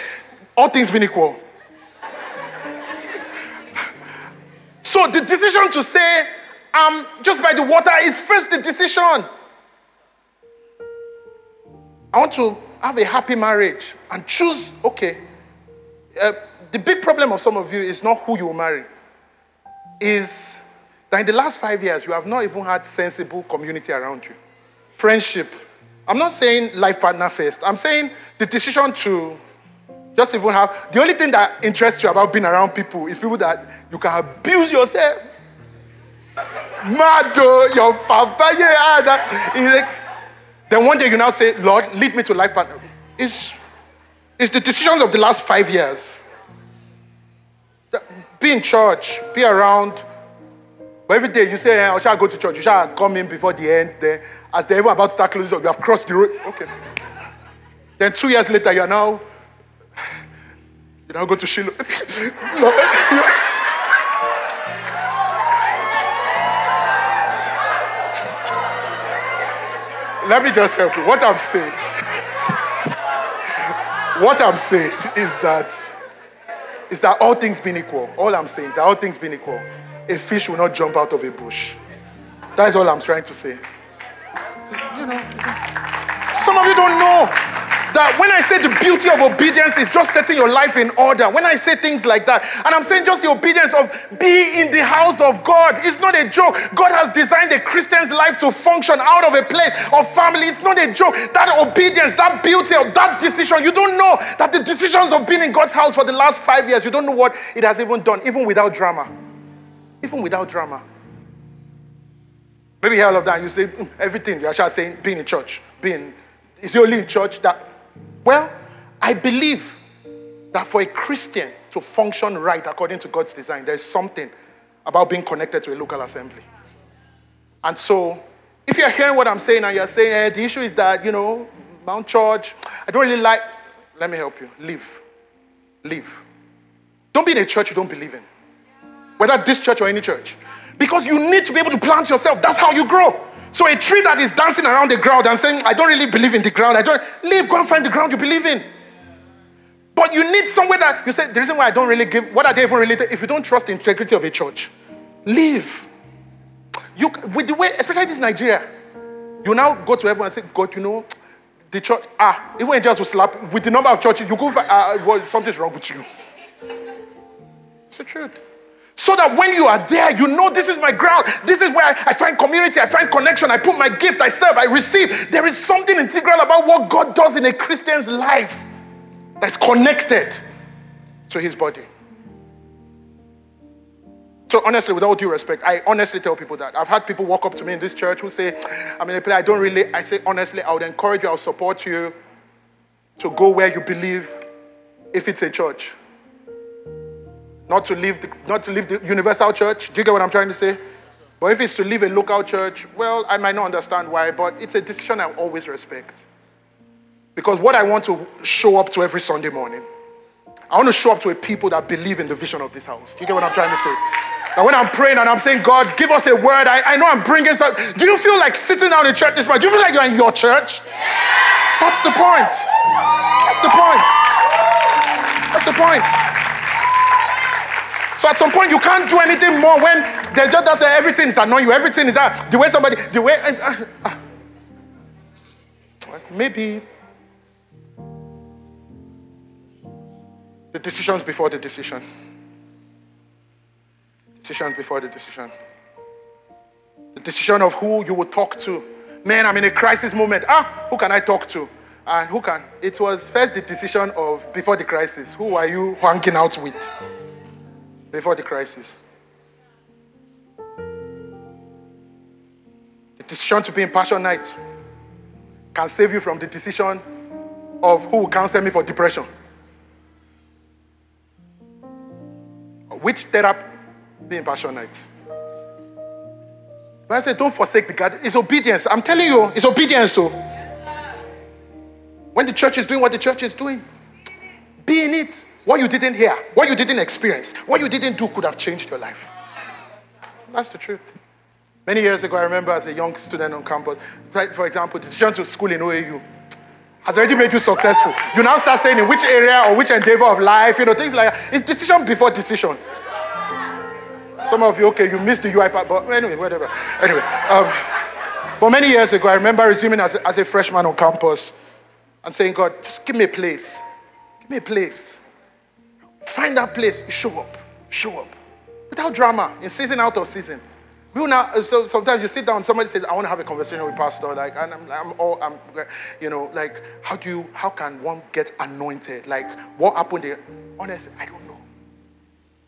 All things being equal. so the decision to say, um, just by the water is first the decision. I want to have a happy marriage and choose, okay. Uh, the big problem of some of you is not who you will marry, is that in the last five years, you have not even had sensible community around you. Friendship. I'm not saying life partner first. I'm saying the decision to just even have. The only thing that interests you about being around people is people that you can abuse yourself. Mad, your papa, yeah, that. Then one day you now say, Lord, lead me to life partner. It's, it's the decisions of the last five years. Be in church, be around. But every day you say, eh, hey, I shall go to church. You shall come in before the end. Then, as they're about to start closing, you have crossed the road. Okay. Then two years later, you're now, you now go to Shiloh. Let me just help you. What I'm saying, what I'm saying is that is that all things being equal. All I'm saying that all things being equal, a fish will not jump out of a bush. That is all I'm trying to say. You know, some of you don't know that when I say the beauty of obedience is just setting your life in order, when I say things like that, and I'm saying just the obedience of being in the house of God, it's not a joke. God has designed a Christian's life to function out of a place of family. It's not a joke. That obedience, that beauty of that decision, you don't know that the decisions of being in God's house for the last five years, you don't know what it has even done, even without drama. even without drama. Maybe all of that, you say mm, everything. You're just saying being in church, being is he only in church that? Well, I believe that for a Christian to function right according to God's design, there's something about being connected to a local assembly. And so, if you're hearing what I'm saying and you're saying, hey, the issue is that, you know, Mount Church, I don't really like, let me help you. Live. Live. Don't be in a church you don't believe in, whether this church or any church. Because you need to be able to plant yourself. That's how you grow. So a tree that is dancing around the ground and saying, I don't really believe in the ground, I don't leave, go and find the ground you believe in. But you need somewhere that you say, the reason why I don't really give, what are they even related? If you don't trust the integrity of a church, leave. You with the way, especially this Nigeria, you now go to everyone and say, God, you know, the church, ah, even angels will slap with the number of churches, you go, ah, well, something's wrong with you. It's the truth. So that when you are there, you know this is my ground. This is where I, I, find community, I find connection, I put my gift, I serve, I receive. There is something integral about what God does in a Christian's life that's connected to his body. So honestly, with all due respect, I honestly tell people that. I've had people walk up to me in this church who say, I'm in a place I don't really, I say honestly, I would encourage you, I'll support you to go where you believe if it's a church. Not to leave the, not to leave the universal church. Do you get what I'm trying to say? But if it's to leave a local church, well, I might not understand why, but it's a decision I always respect. Because what I want to show up to every Sunday morning, I want to show up to a people that believe in the vision of this house. Do you get what I'm trying to say? And when I'm praying and I'm saying, God, give us a word, I, I know I'm bringing something. Do you feel like sitting down in church this morning? Do you feel like you're in your church? That's the point. That's the point. That's the point. So at some point, you can't do anything more when they just does everything is annoying you. Everything is uh, the way somebody, the way. Uh, uh, maybe the decisions before the decision. Decisions before the decision. The decision of who you will talk to. Man, I'm in a crisis moment. Ah, who can I talk to? And who can? It was first the decision of before the crisis. Who are you hanging out with? Before the crisis. The decision to be in Passion Night can save you from the decision of who will counsel me for depression. Which therapy be in Passion Night? But I said, don't forsake the God. It's obedience. I'm telling you, it's obedience. So when the church is doing what the church is doing, be in it. What you didn't hear, what you didn't experience, what you didn't do could have changed your life. That's the truth. Many years ago, I remember as a young student on campus, for example, the decision to school in OAU has already made you successful. You now start saying in which area or which endeavor of life, you know, things like that. It's decision before decision. Some of you, okay, you missed the UiPath, but anyway, whatever. Anyway, um, but many years ago, I remember resuming as a, as a freshman on campus and saying, God, just give me a place. Give me a place. Find that place, show up, show up. Without drama, in season, out of season. We will now, uh, so sometimes you sit down, somebody says, I want to have a conversation with Pastor, like, and I'm, I'm all, I'm, you know, like, how do you, how can one get anointed? Like, what happened there? Honestly, I don't know.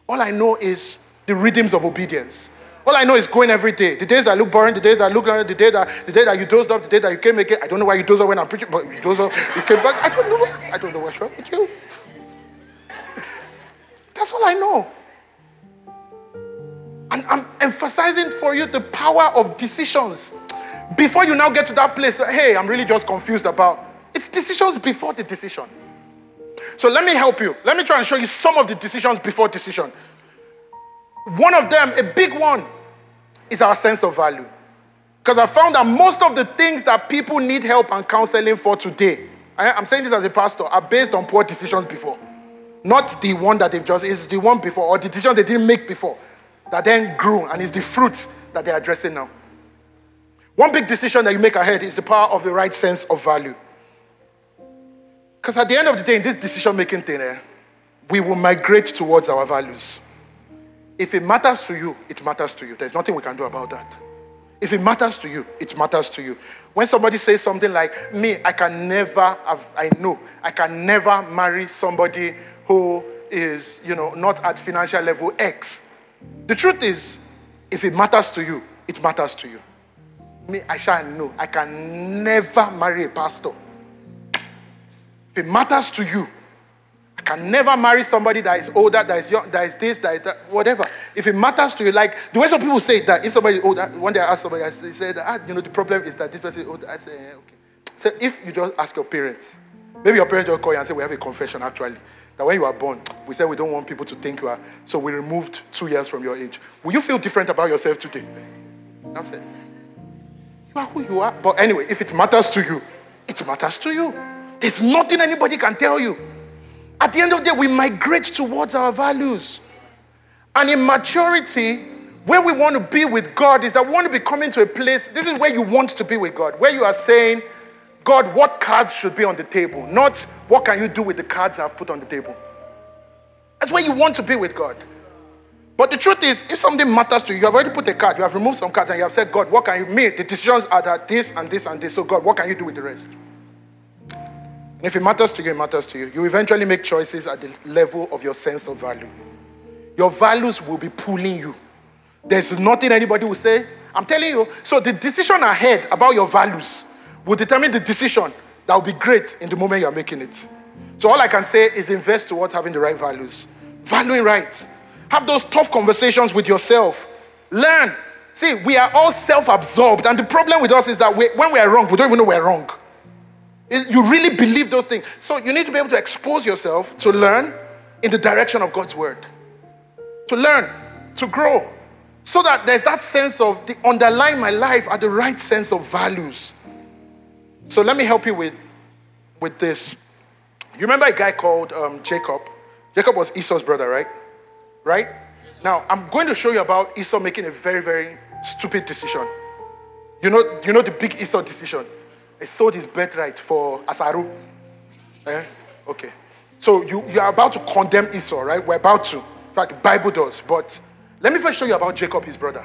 All I know is the rhythms of obedience. All I know is going every day. The days that look boring, the days that look, the day that, the day that you dozed up, the day that you came again. I don't know why you dozed up when I'm preaching, but you dozed up, you came back. I don't know. What, I don't know what's wrong with you. That's all I know. And I'm emphasizing for you the power of decisions. Before you now get to that place, hey, I'm really just confused about it's decisions before the decision. So let me help you. Let me try and show you some of the decisions before decision. One of them, a big one, is our sense of value. Because I found that most of the things that people need help and counseling for today, I'm saying this as a pastor, are based on poor decisions before. Not the one that they've just, it's the one before, or the decision they didn't make before, that then grew, and it's the fruit that they're addressing now. One big decision that you make ahead is the power of the right sense of value. Because at the end of the day, in this decision making thing, eh, we will migrate towards our values. If it matters to you, it matters to you. There's nothing we can do about that. If it matters to you, it matters to you. When somebody says something like, Me, I can never, have, I know, I can never marry somebody who is, you know, not at financial level X. The truth is, If it matters to you, it matters to you. Me, I shall know. I can never marry a pastor. If it matters to you, I can never marry somebody that is older, that is young, that is this, that is that, whatever. If it matters to you, like the way some people say that if somebody is older, one day I asked somebody, I said, ah, you know, the problem is that this person is older. I eh, okay. So if you just ask your parents, maybe your parents will call you and say, we have a confession actually. That when you are born, we said we don't want people to think you are, so we removed two years from your age. Will you feel different about yourself today? That's it. You are who you are. But anyway, if it matters to you, it matters to you. There's nothing anybody can tell you. At the end of the day, we migrate towards our values. And in maturity, where we want to be with God is that we want to be coming to a place, this is where you want to be with God, where you are saying, God, what cards should be on the table? Not what can you do with the cards I've put on the table. That's where you want to be with God. But the truth is, if something matters to you, you have already put a card, you have removed some cards, and you have said, God, what can you make? The decisions are that this and this and this. So, God, what can you do with the rest? And if it matters to you, it matters to you. You eventually make choices at the level of your sense of value. Your values will be pulling you. There's nothing anybody will say. I'm telling you. So the decision ahead about your values will determine the decision that will be great in the moment you're making it. So all I can say is invest towards having the right values. Valuing right. Have those tough conversations with yourself. Learn. See, we are all self absorbed. And the problem with us is that we, when we are wrong, we don't even know we're wrong. You really believe those things. So you need to be able to expose yourself to learn in the direction of God's word. To learn, to grow. So that there's that sense of the underlying my life are the right sense of values. So let me help you with, with this. You remember a guy called um, Jacob? Jacob was Esau's brother, right? Right? Now, I'm going to show you about Esau making a very, very stupid decision. You know, you know the big Esau decision? He sold his birthright for Asaru. Eh? Okay. So you, you are about to condemn Esau, right? We're about to. In fact, the Bible does. But let me first show you about Jacob, his brother.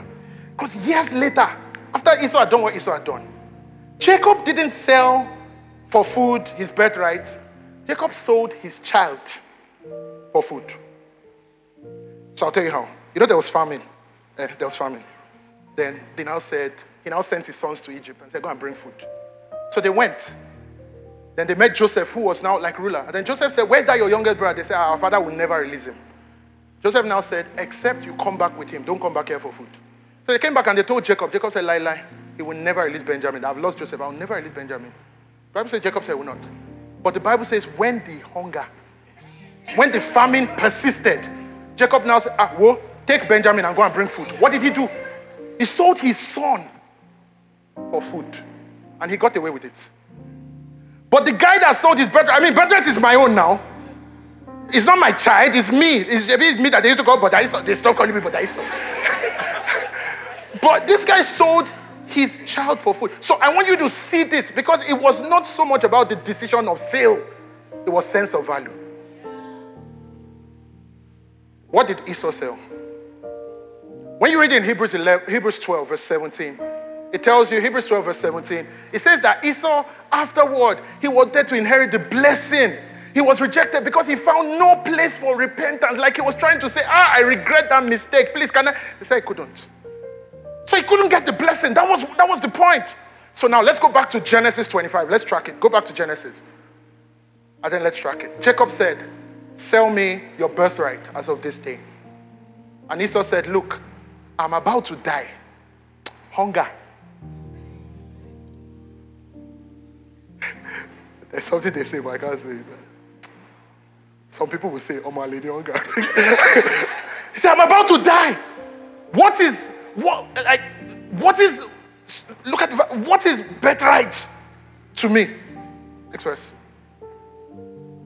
Because years later, after Esau had done what Esau had done, Jacob didn't sell for food his birthright. Jacob sold his child for food. So I'll tell you how. You know there was famine. Eh, there was famine. Then they now said, he now sent his sons to Egypt and said, go and bring food. So they went. Then they met Joseph, who was now like ruler. And then Joseph said, Where's that your youngest brother? They said, Our father will never release him. Joseph now said, Except you come back with him. Don't come back here for food. So they came back and they told Jacob. Jacob said, Lie, lie. He will never release Benjamin. I've lost Joseph. I will never release Benjamin. The Bible says Jacob said, Will not. But the Bible says, When the hunger, when the famine persisted, Jacob now said, Ah, well, take Benjamin and go and bring food. What did he do? He sold his son for food and he got away with it. But the guy that sold his birthright, I mean, birthright is my own now. It's not my child, it's me. It's, it's me that they used to call but They stopped calling me but but this guy sold his child for food. So I want you to see this because it was not so much about the decision of sale, it was sense of value. What did Esau sell? When you read in Hebrews 11, Hebrews 12, verse 17, it tells you, Hebrews 12, verse 17, it says that Esau, afterward, he wanted to inherit the blessing. He was rejected because he found no place for repentance. Like he was trying to say, Ah, I regret that mistake. Please, can I? He said he couldn't. So he couldn't get the blessing. That was, that was the point. So now let's go back to Genesis 25. Let's track it. Go back to Genesis. And then let's track it. Jacob said, Sell me your birthright as of this day. And Esau said, Look, I'm about to die. Hunger There's something they say, but I can't say it. Some people will say, Oh my lady hunger. he said, I'm about to die. What is what like what is look at what is birthright to me? Express.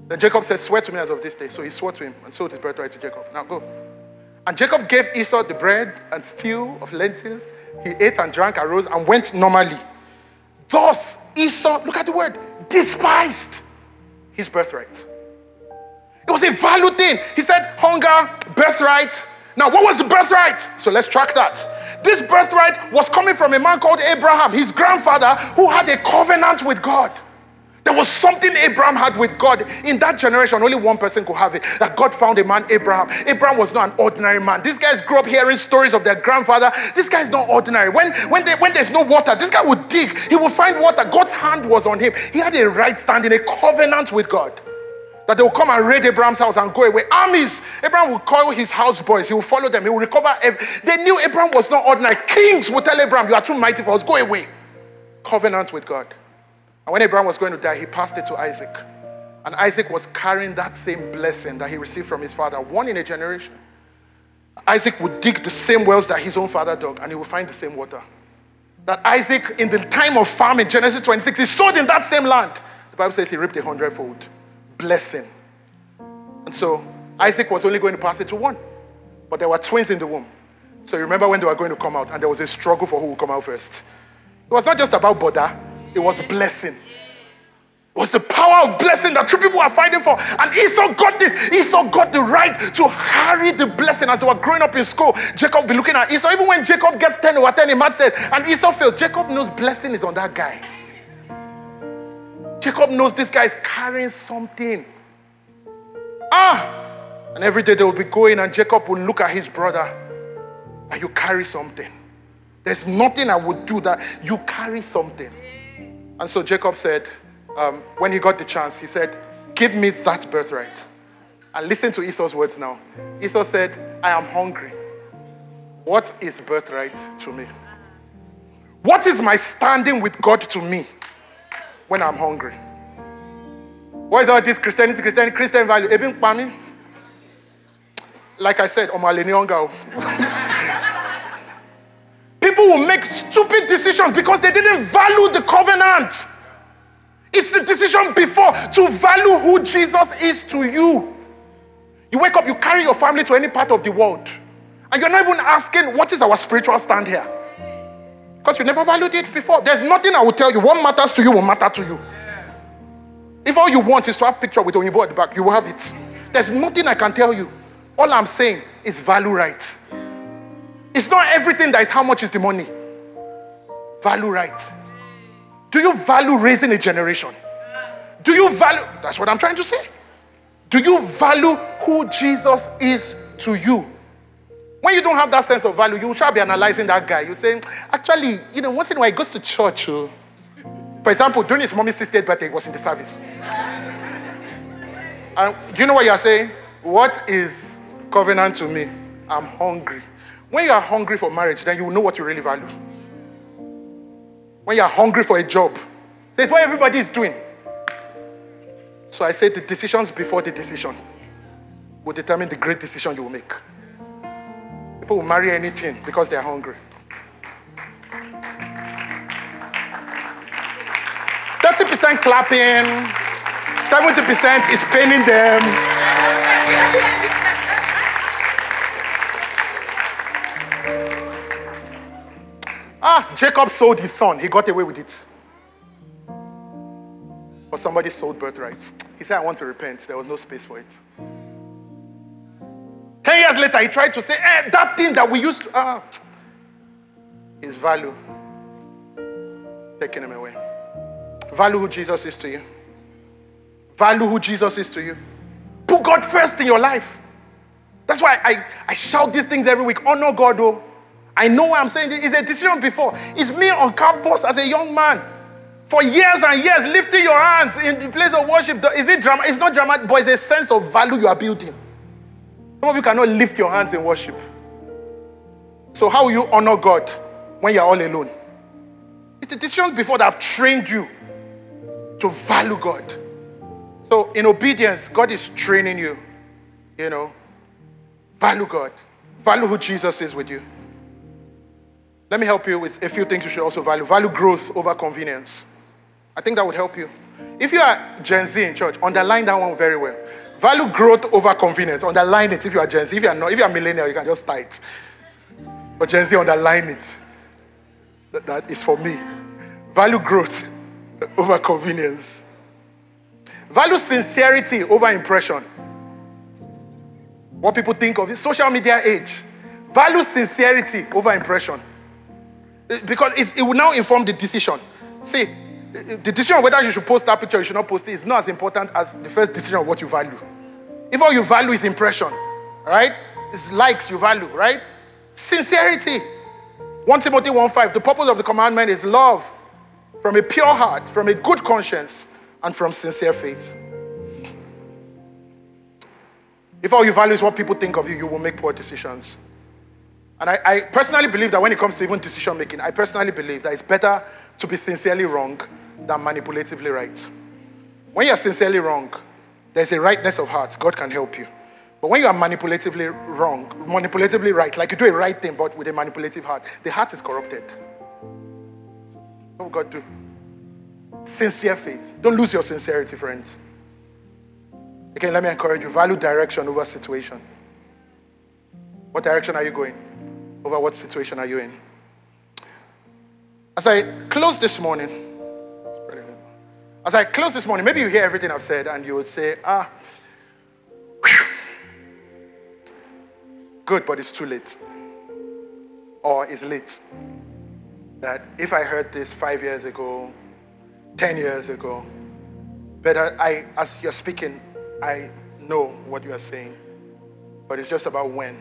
Then Jacob said, Swear to me as of this day. So he swore to him and sold his birthright to Jacob. Now go. And Jacob gave Esau the bread and stew of lentils. He ate and drank, arose, and went normally. Thus, Esau, look at the word, despised his birthright. It was a value thing. He said, hunger, birthright. Now, what was the birthright? So let's track that. This birthright was coming from a man called Abraham, his grandfather, who had a covenant with God. There was something Abraham had with God. In that generation, only one person could have it. That God found a man, Abraham. Abraham was not an ordinary man. These guys grew up hearing stories of their grandfather. This guy is not ordinary. When, when, they, when there's no water, this guy would dig. He would find water. God's hand was on him. He had a right standing, a covenant with God that they will come and raid Abraham's house and go away. Armies, Abraham will call his house boys, he will follow them, he will recover. They knew Abraham was not ordinary. Kings would tell Abraham, You are too mighty for us, go away. Covenant with God. And when Abraham was going to die, he passed it to Isaac. And Isaac was carrying that same blessing that he received from his father, one in a generation. Isaac would dig the same wells that his own father dug, and he would find the same water. That Isaac, in the time of famine, Genesis 26, he sowed in that same land. The Bible says he reaped a hundredfold blessing. And so Isaac was only going to pass it to one. But there were twins in the womb. So you remember when they were going to come out, and there was a struggle for who would come out first. It was not just about Boda, it was blessing. It was the power of blessing that two people were fighting for. And Esau got this. Esau got the right to carry the blessing as they were growing up in school. Jacob be looking at Esau. Even when Jacob gets 10 over 10 in math test and Esau fails, Jacob knows blessing is on that guy. Jacob knows this guy is carrying something. Ah! And every day they will be going, and Jacob will look at his brother, and you carry something. There's nothing I would do that you carry something. And so Jacob said, um, when he got the chance, he said, Give me that birthright. And listen to Esau's words now. Esau said, I am hungry. What is birthright to me? What is my standing with God to me? When I'm hungry. What is all this Christianity, Christianity, Christian value? Even Pami? Like I said, Omaleniongao. People will make stupid decisions because they didn't value the covenant. It's the decision before to value who Jesus is to you. You wake up, you carry your family to any part of the world, and you're not even asking, What is our spiritual stand here? Because you never valued it before. There's nothing I will tell you. What matters to you will matter to you. If all you want is to have picture with Onyibo at the back, you will have it. There's nothing I can tell you. All I'm saying is value right. It's not everything that is how much is the money. Value right. Do you value raising a generation? Do you value, that's what I'm trying to say. Do you value who Jesus is to you? When you don't have that sense of value, you to be analyzing that guy. You're saying, actually, you know, once in a while he goes to church. Oh. For example, during his mommy's 60th birthday, he was in the service. And do you know what you are saying? What is covenant to me? I'm hungry. When you are hungry for marriage, then you will know what you really value. When you are hungry for a job, that's what everybody is doing. So I say the decisions before the decision will determine the great decision you will make. People will marry anything because they're hungry. 30% clapping, 70% is paining them. ah, Jacob sold his son. He got away with it. But somebody sold birthright. He said, I want to repent. There was no space for it. Ten years later, he tried to say, eh, that thing that we used to, ah, his value, taking him away. Value who Jesus is to you. Value who Jesus is to you. Put God first in your life. That's why I, I shout these things every week. Honor God, though. I know I'm saying. This. It's a decision before. It's me on campus as a young man. For years and years, lifting your hands in the place of worship. Is it drama? It's not drama, but it's a sense of value you are building. Some of you cannot lift your hands in worship. So, how will you honor God when you're all alone? It's the decisions before that have trained you to value God. So, in obedience, God is training you, you know, value God, value who Jesus is with you. Let me help you with a few things you should also value. Value growth over convenience. I think that would help you. If you are Gen Z in church, underline that one very well. Value growth over convenience. Underline it if you are Gen Z. If you are not, if you are millennial, you can just type. But Gen Z, underline it. That, that is for me. Value growth over convenience. Value sincerity over impression. What people think of it. Social media age. Value sincerity over impression. Because it will now inform the decision. See, the decision of whether you should post that picture or you should not post it is not as important as the first decision of what you value. If all you value is impression, right? It's likes you value, right? Sincerity. 1 Timothy 1:5. The purpose of the commandment is love from a pure heart, from a good conscience, and from sincere faith. If all you value is what people think of you, you will make poor decisions. And I, I, personally believe that when it comes to even decision making, I personally believe that it's better to be sincerely wrong than manipulatively right. When you're sincerely wrong, there's a rightness of heart. God can help you. But when you are manipulatively wrong, manipulatively right, like you do a right thing but with a manipulative heart, the heart is corrupted. What will God do? Sincere faith. Don't lose your sincerity, friends. Again, let me encourage you value direction over situation. What direction are you going? Over what situation are you in? As I close this morning, as I close this morning, maybe you hear everything I've said and you would say, ah, whew, good, but it's too late. Or it's late. That if I heard this five years ago, 10 years ago, better I, as you're speaking, I know what you are saying, but it's just about when.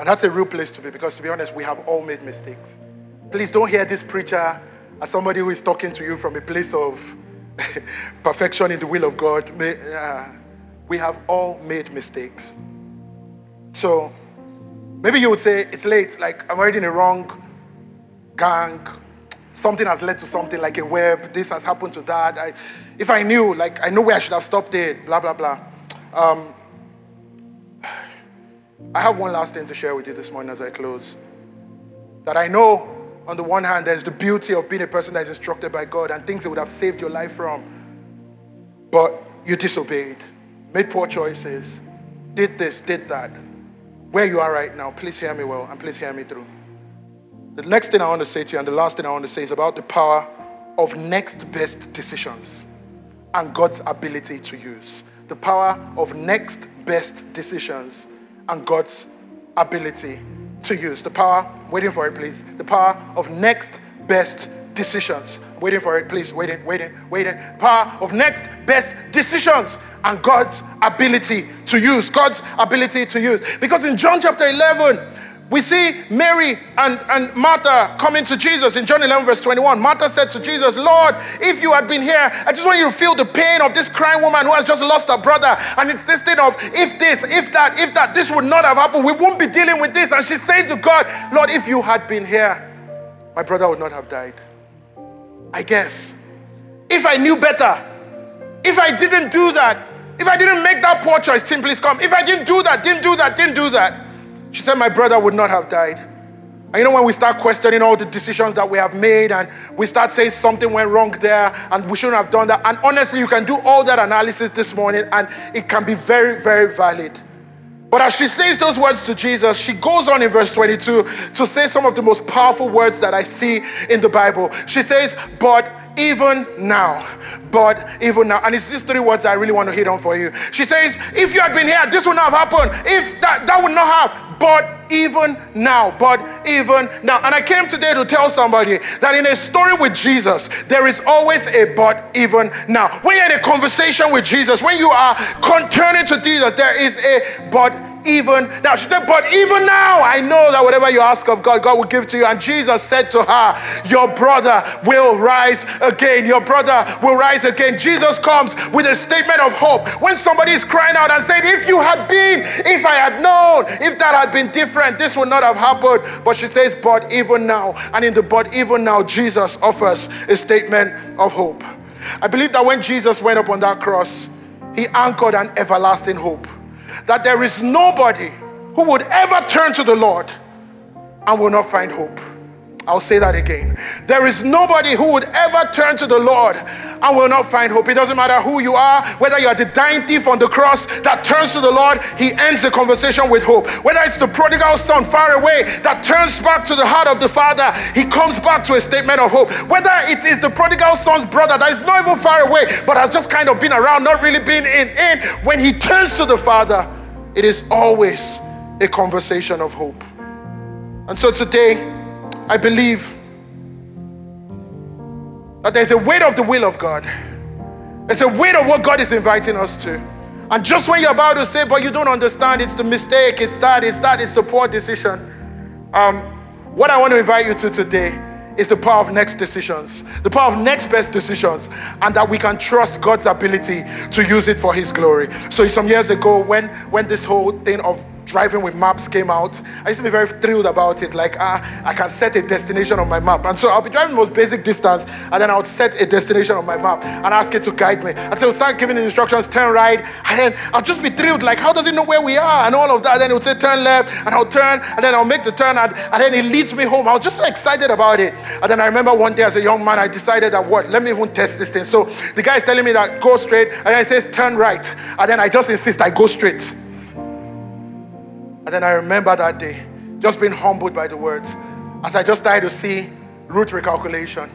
And that's a real place to be because, to be honest, we have all made mistakes. Please don't hear this preacher as somebody who is talking to you from a place of perfection in the will of God. Uh, we have all made mistakes. So maybe you would say, it's late, like I'm already in a wrong gang. Something has led to something like a web. This has happened to that. I, if I knew, like, I know where I should have stopped it, blah, blah, blah. Um, I have one last thing to share with you this morning as I close. That I know, on the one hand, there's the beauty of being a person that is instructed by God and things that would have saved your life from. But you disobeyed, made poor choices, did this, did that. Where you are right now, please hear me well and please hear me through. The next thing I want to say to you, and the last thing I want to say, is about the power of next best decisions and God's ability to use. The power of next best decisions and God's ability to use. The power, waiting for it, please. The power of next best decisions. Waiting for it, please. Waiting, waiting, waiting. Power of next best decisions and God's ability to use. God's ability to use. Because in John chapter 11, we see Mary and, and Martha coming to Jesus in John 11, verse 21. Martha said to Jesus, Lord, if you had been here, I just want you to feel the pain of this crying woman who has just lost her brother. And it's this thing of, if this, if that, if that, this would not have happened, we won't be dealing with this. And she's saying to God, Lord, if you had been here, my brother would not have died. I guess. If I knew better, if I didn't do that, if I didn't make that poor choice, simply come. If I didn't do that, didn't do that, didn't do that she said, My brother would not have died. And you know, when we start questioning all the decisions that we have made and we start saying something went wrong there and we shouldn't have done that. And honestly, you can do all that analysis this morning and it can be very, very valid. But as she says those words to Jesus, she goes on in verse 22 to say some of the most powerful words that I see in the Bible. She says, But even now. But even now. And it's these three words that I really want to hit on for you. She says, If you had been here, this would not have happened. If that, that would not have but even now, but even now. And I came today to tell somebody that in a story with Jesus, there is always a but even now. When you're in a conversation with Jesus, when you are turning to Jesus, there is a but even now. She said, But even now, I know that whatever you ask of God, God will give to you. And Jesus said to her, Your brother will rise again. Your brother will rise again. Jesus comes with a statement of hope. When somebody is crying out and saying, If you had been, if I had known, if that had been different, this would not have happened. But she says, But even now. And in the but even now, Jesus offers a statement of hope. I believe that when Jesus went up on that cross, he anchored an everlasting hope that there is nobody who would ever turn to the Lord and will not find hope. I'll say that again. There is nobody who would ever turn to the Lord and will not find hope. It doesn't matter who you are, whether you are the dying thief on the cross that turns to the Lord, he ends the conversation with hope. Whether it's the prodigal son far away that turns back to the heart of the father, he comes back to a statement of hope. Whether it is the prodigal son's brother that is not even far away but has just kind of been around, not really been in, in, when he turns to the father, it is always a conversation of hope. And so today, I believe That there's a weight of the will of God. There's a weight of what God is inviting us to. And just when you're about to say, but you don't understand, it's the mistake, it's that, it's that, it's the poor decision. Um, what I want to invite you to today is the power of next decisions, the power of next best decisions, and that we can trust God's ability to use it for His glory. So, some years ago, when, when this whole thing of driving with maps came out, I used to be very thrilled about it. Like, ah, I can set a destination on my map. And so I'll be driving the most basic distance, and then I would set a destination on my map and ask it to guide me. And so I'll start giving instructions, turn right, and then I'll just be thrilled, like, how does it know where we are? And all of that. And then it would say turn left, and I'll turn, and then I'll make the turn, and, and then it leads me home. I was just so excited about it. And then I remember one day as a young man, I decided that what, let me even test this thing. So the guy is telling me that go straight, and then he says turn right. And then I just insist I go straight. And then I remember that day, just being humbled by the words, as I just started to see route recalculation,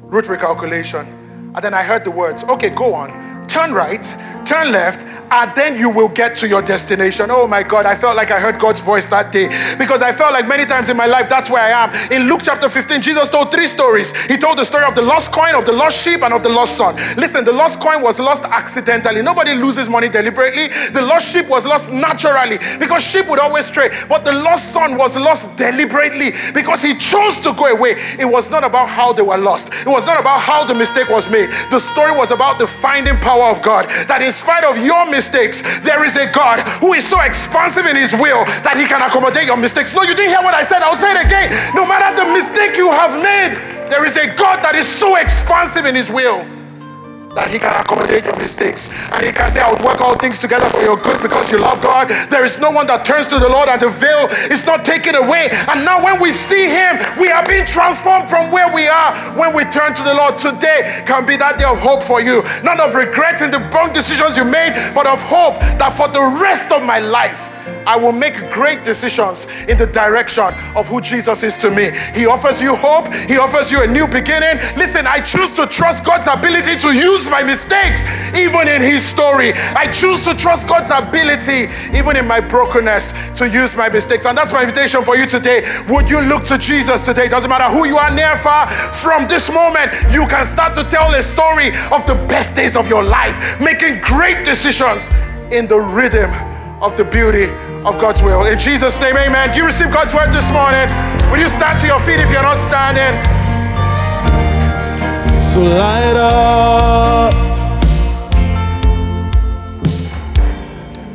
route recalculation. And then I heard the words, okay, go on turn right, turn left, and then you will get to your destination. Oh my God, I felt like I heard God's voice that day because I felt like many times in my life that's where I am. In Luke chapter 15, Jesus told three stories. He told the story of the lost coin, of the lost sheep, and of the lost son. Listen, the lost coin was lost accidentally. Nobody loses money deliberately. The lost sheep was lost naturally because sheep would always stray. But the lost son was lost deliberately because he chose to go away. It was not about how they were lost, it was not about how the mistake was made. The story was about the finding power power of God. That in spite of your mistakes, there is a God who is so expansive in his will that he can accommodate your mistakes. No, you didn't hear what I said. I'll say it again. No matter the mistake you have made, there is a God that is so expansive in his will that He can accommodate your mistakes. And He can say, I would work all things together for your good because you love God. There is no one that turns to the Lord and the veil is not taken away. And now, when we see Him, we are being transformed from where we are when we turn to the Lord. Today can be that day of hope for you. Not of regret in the wrong decisions you made, but of hope that for the rest of my life, I will make great decisions in the direction of who Jesus is to me. He offers you hope, He offers you a new beginning. Listen, I choose to trust God's ability to use my mistakes, even in His story. I choose to trust God's ability, even in my brokenness, to use my mistakes. And that's my invitation for you today. Would you look to Jesus today? Doesn't matter who you are, near, far. From this moment, you can start to tell a story of the best days of your life, making great decisions in the rhythm of the beauty of God's will. In Jesus' name, amen. Do you receive God's word this morning? Will you stand to your feet if you're not standing? So light up.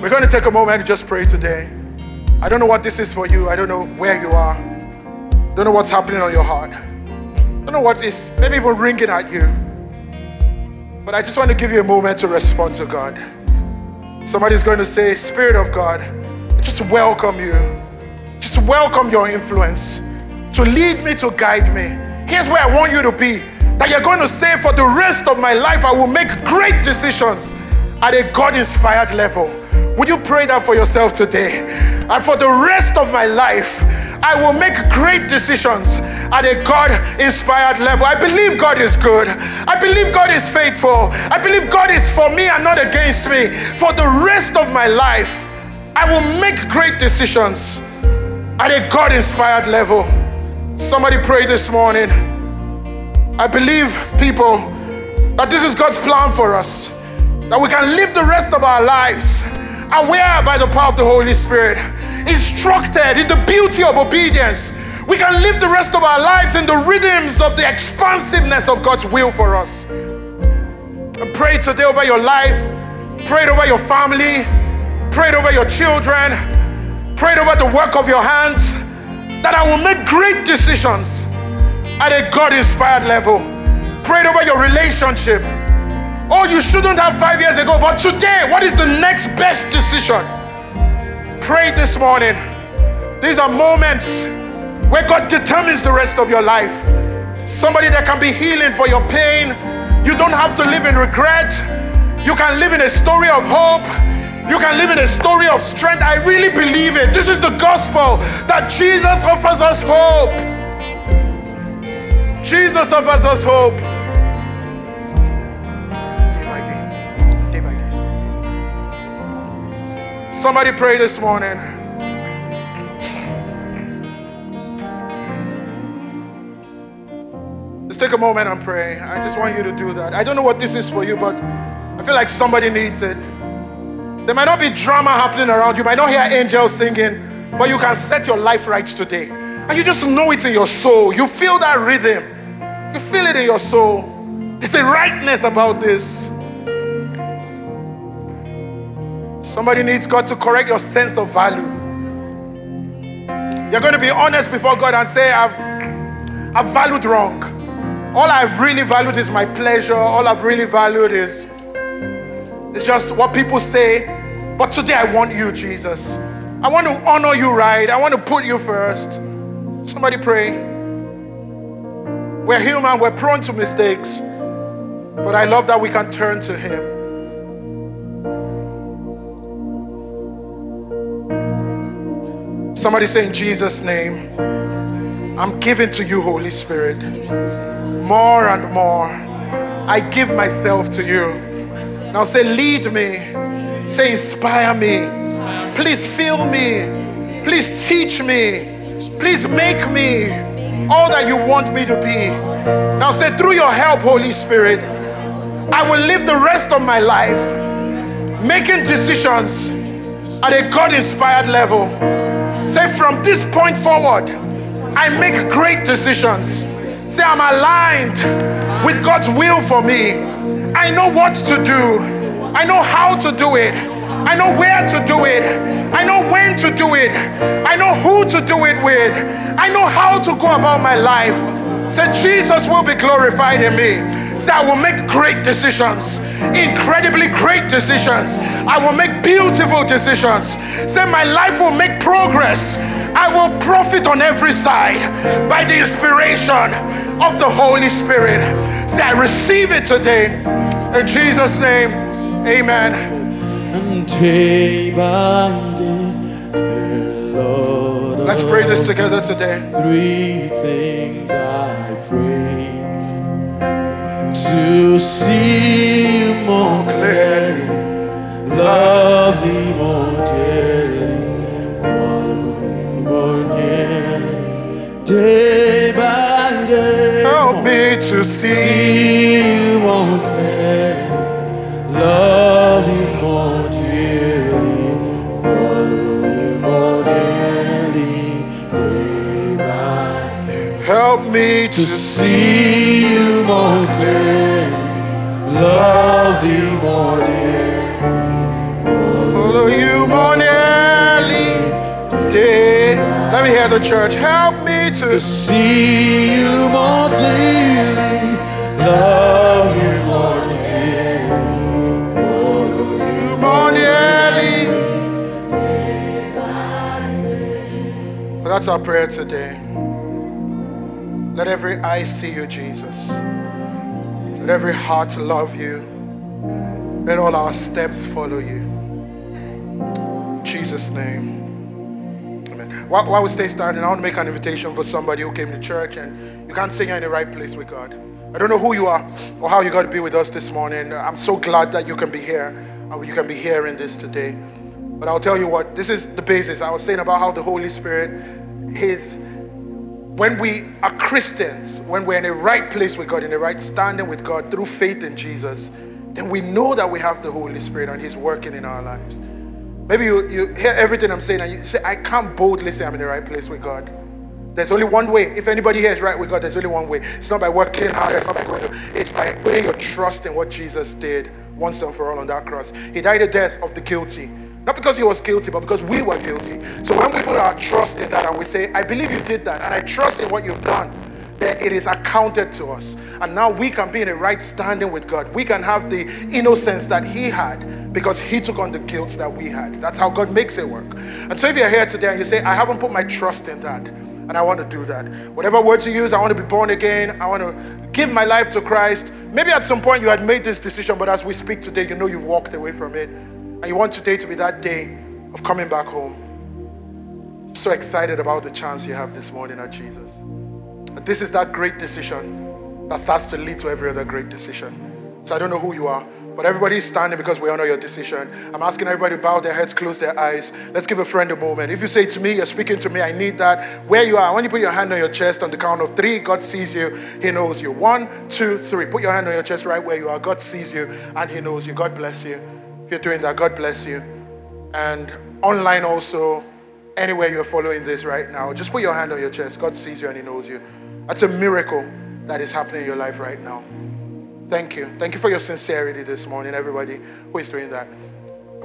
We're going to take a moment to just pray today. I don't know what this is for you. I don't know where you are. Don't know what's happening on your heart. I don't know what is maybe even ringing at you. But I just want to give you a moment to respond to God. Somebody's going to say, Spirit of God, just welcome you. Just welcome your influence to lead me, to guide me. Here's where I want you to be. That you're going to say, for the rest of my life, I will make great decisions at a God inspired level. Would you pray that for yourself today? And for the rest of my life, I will make great decisions at a God inspired level. I believe God is good. I believe God is faithful. I believe God is for me and not against me. For the rest of my life, I will make great decisions at a God inspired level. Somebody pray this morning. I believe, people, that this is God's plan for us. That we can live the rest of our lives aware by the power of the Holy Spirit, instructed in the beauty of obedience. We can live the rest of our lives in the rhythms of the expansiveness of God's will for us. And pray today over your life, pray over your family, prayed over your children, prayed over the work of your hands, that I will make great decisions at a God inspired level. Prayed over your relationship. Oh, you shouldn't have five years ago, but today, what is the next best decision? Pray this morning. These are moments where God determines the rest of your life. Somebody that can be healing for your pain. You don't have to live in regret. You can live in a story of hope. You can live in a story of strength. I really believe it. This is the gospel that Jesus offers us hope. Jesus offers us hope. Day by day. Day by day. Somebody pray this morning. Let's take a moment and pray. I just want you to do that. I don't know what this is for you, but I feel like somebody needs it. There might not be drama happening around you, might not hear angels singing, but you can set your life right today. And you just know it in your soul. You feel that rhythm. You feel it in your soul. There's a rightness about this. Somebody needs God to correct your sense of value. You're going to be honest before God and say, I've, I've valued wrong. All I've really valued is my pleasure. All I've really valued is it's just what people say. But today I want you, Jesus. I want to honor you right. I want to put you first. Somebody pray. We're human, we're prone to mistakes. But I love that we can turn to Him. Somebody say in Jesus' name, I'm giving to you, Holy Spirit, more and more. I give myself to you. Now say, lead me. Say, inspire me. Please fill me. Please teach me. Please make me all that you want me to be. Now say, through your help, Holy Spirit, I will live the rest of my life making decisions at a God inspired level. Say, from this point forward, I make great decisions. Say, I'm aligned with God's will for me. I know what to do, I know how to do it, I know where to do it, I know when to do it, I know who to do it with, I know how to go about my life. Say, Jesus will be glorified in me. Say, I will make great decisions, incredibly great decisions. I will make beautiful decisions. Say, my life will make progress. I will profit on every side by the inspiration of the Holy Spirit. Say, I receive it today. In Jesus' name, amen. And day by day, Lord, Let's pray this together today. three things I pray to see you more clearly, love thee more dearly, follow you more nearly, day by day. Help me to see. see you more clearly, love you more dearly, follow you more day by Help me to see you more clearly, love thee more dearly, follow you more nearly. Day. Let me hear the church. Help me to to see you more clearly, love you more that's our prayer today. Let every eye see you, Jesus. Let every heart love you. Let all our steps follow you. In Jesus' name. Amen. While, while we stay standing, I want to make an invitation for somebody who came to church and you can't say you're in the right place with God. I don't know who you are or how you got to be with us this morning. I'm so glad that you can be here and you can be hearing this today. But I'll tell you what, this is the basis. I was saying about how the Holy Spirit is, when we are Christians, when we're in the right place with God, in the right standing with God through faith in Jesus, then we know that we have the Holy Spirit and He's working in our lives. Maybe you, you hear everything I'm saying and you say, I can't boldly say I'm in the right place with God. There's only one way. If anybody here is right with God, there's only one way. It's not by working hard, it's not by going to, it's by putting your trust in what Jesus did once and for all on that cross. He died the death of the guilty. Not because he was guilty, but because we were guilty. So when we put our trust in that and we say, I believe you did that, and I trust in what you've done, then it is accounted to us. And now we can be in a right standing with God. We can have the innocence that He had because He took on the guilt that we had. That's how God makes it work. And so if you're here today and you say, I haven't put my trust in that, and I want to do that, whatever words you use, I want to be born again, I want to give my life to Christ. Maybe at some point you had made this decision, but as we speak today, you know you've walked away from it. And you want today to be that day of coming back home. I'm so excited about the chance you have this morning at Jesus. This is that great decision that starts to lead to every other great decision. So I don't know who you are, But everybody is standing because we honor your decision. I'm asking everybody to bow their heads, close their eyes. Let's give a friend a moment. If you say to me, you're speaking to me, I need that. Where you are, when you put your hand on your chest on the count of three, God sees you, He knows you. One, two, three. Put your hand on your chest right where you are. God sees you and He knows you. God bless you. If you're doing that, God bless you. And online also, anywhere you're following this right now, just put your hand on your chest. God sees you and He knows you. That's a miracle that is happening in your life right now. Thank you. Thank you for your sincerity this morning, everybody who is doing that.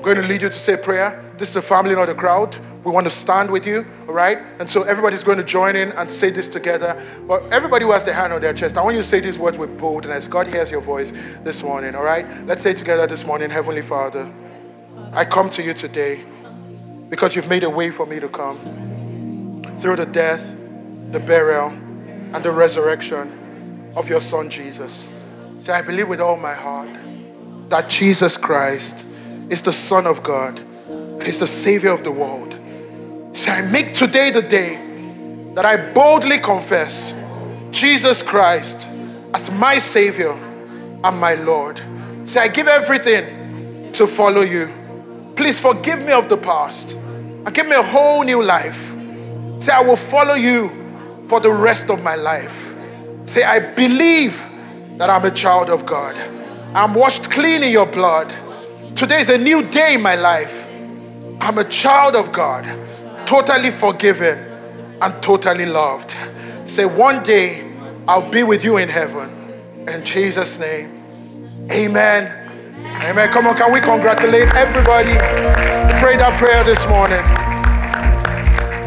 I'm going to lead you to say prayer. This is a family, not a crowd. We want to stand with you, all right? And so everybody's going to join in and say this together. But everybody who has their hand on their chest, I want you to say these words with boldness. God hears your voice this morning, all right? Let's say together this morning, Heavenly Father, I come to you today because you've made a way for me to come through the death, the burial, and the resurrection of your Son, Jesus. Say, I believe with all my heart that Jesus Christ is the Son of God and is the Savior of the world. Say, I make today the day that I boldly confess Jesus Christ as my Savior and my Lord. Say, I give everything to follow you. Please forgive me of the past and give me a whole new life. Say, I will follow you for the rest of my life. Say, I believe that I'm a child of God. I'm washed clean in your blood. Today is a new day in my life. I'm a child of God, totally forgiven and totally loved. Say, one day I'll be with you in heaven. In Jesus' name, amen. Amen. Come on, can we congratulate everybody prayed that prayer this morning?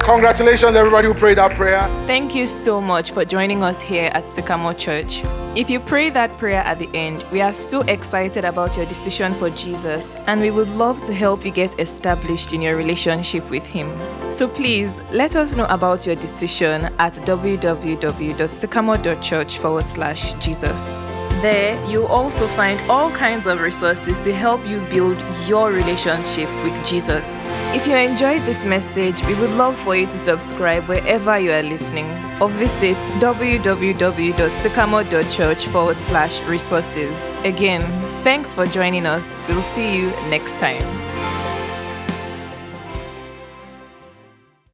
Congratulations, everybody who prayed that prayer. Thank you so much for joining us here at Sycamore Church. If you pray that prayer at the end, we are so excited about your decision for Jesus and we would love to help you get established in your relationship with Him. So please let us know about your decision at www.sycamore.church forward slash Jesus. There, you'll also find all kinds of resources to help you build your relationship with Jesus. If you enjoyed this message, we would love for you to subscribe wherever you are listening or visit www.sycamore.church forward slash resources. Again, thanks for joining us. We'll see you next time.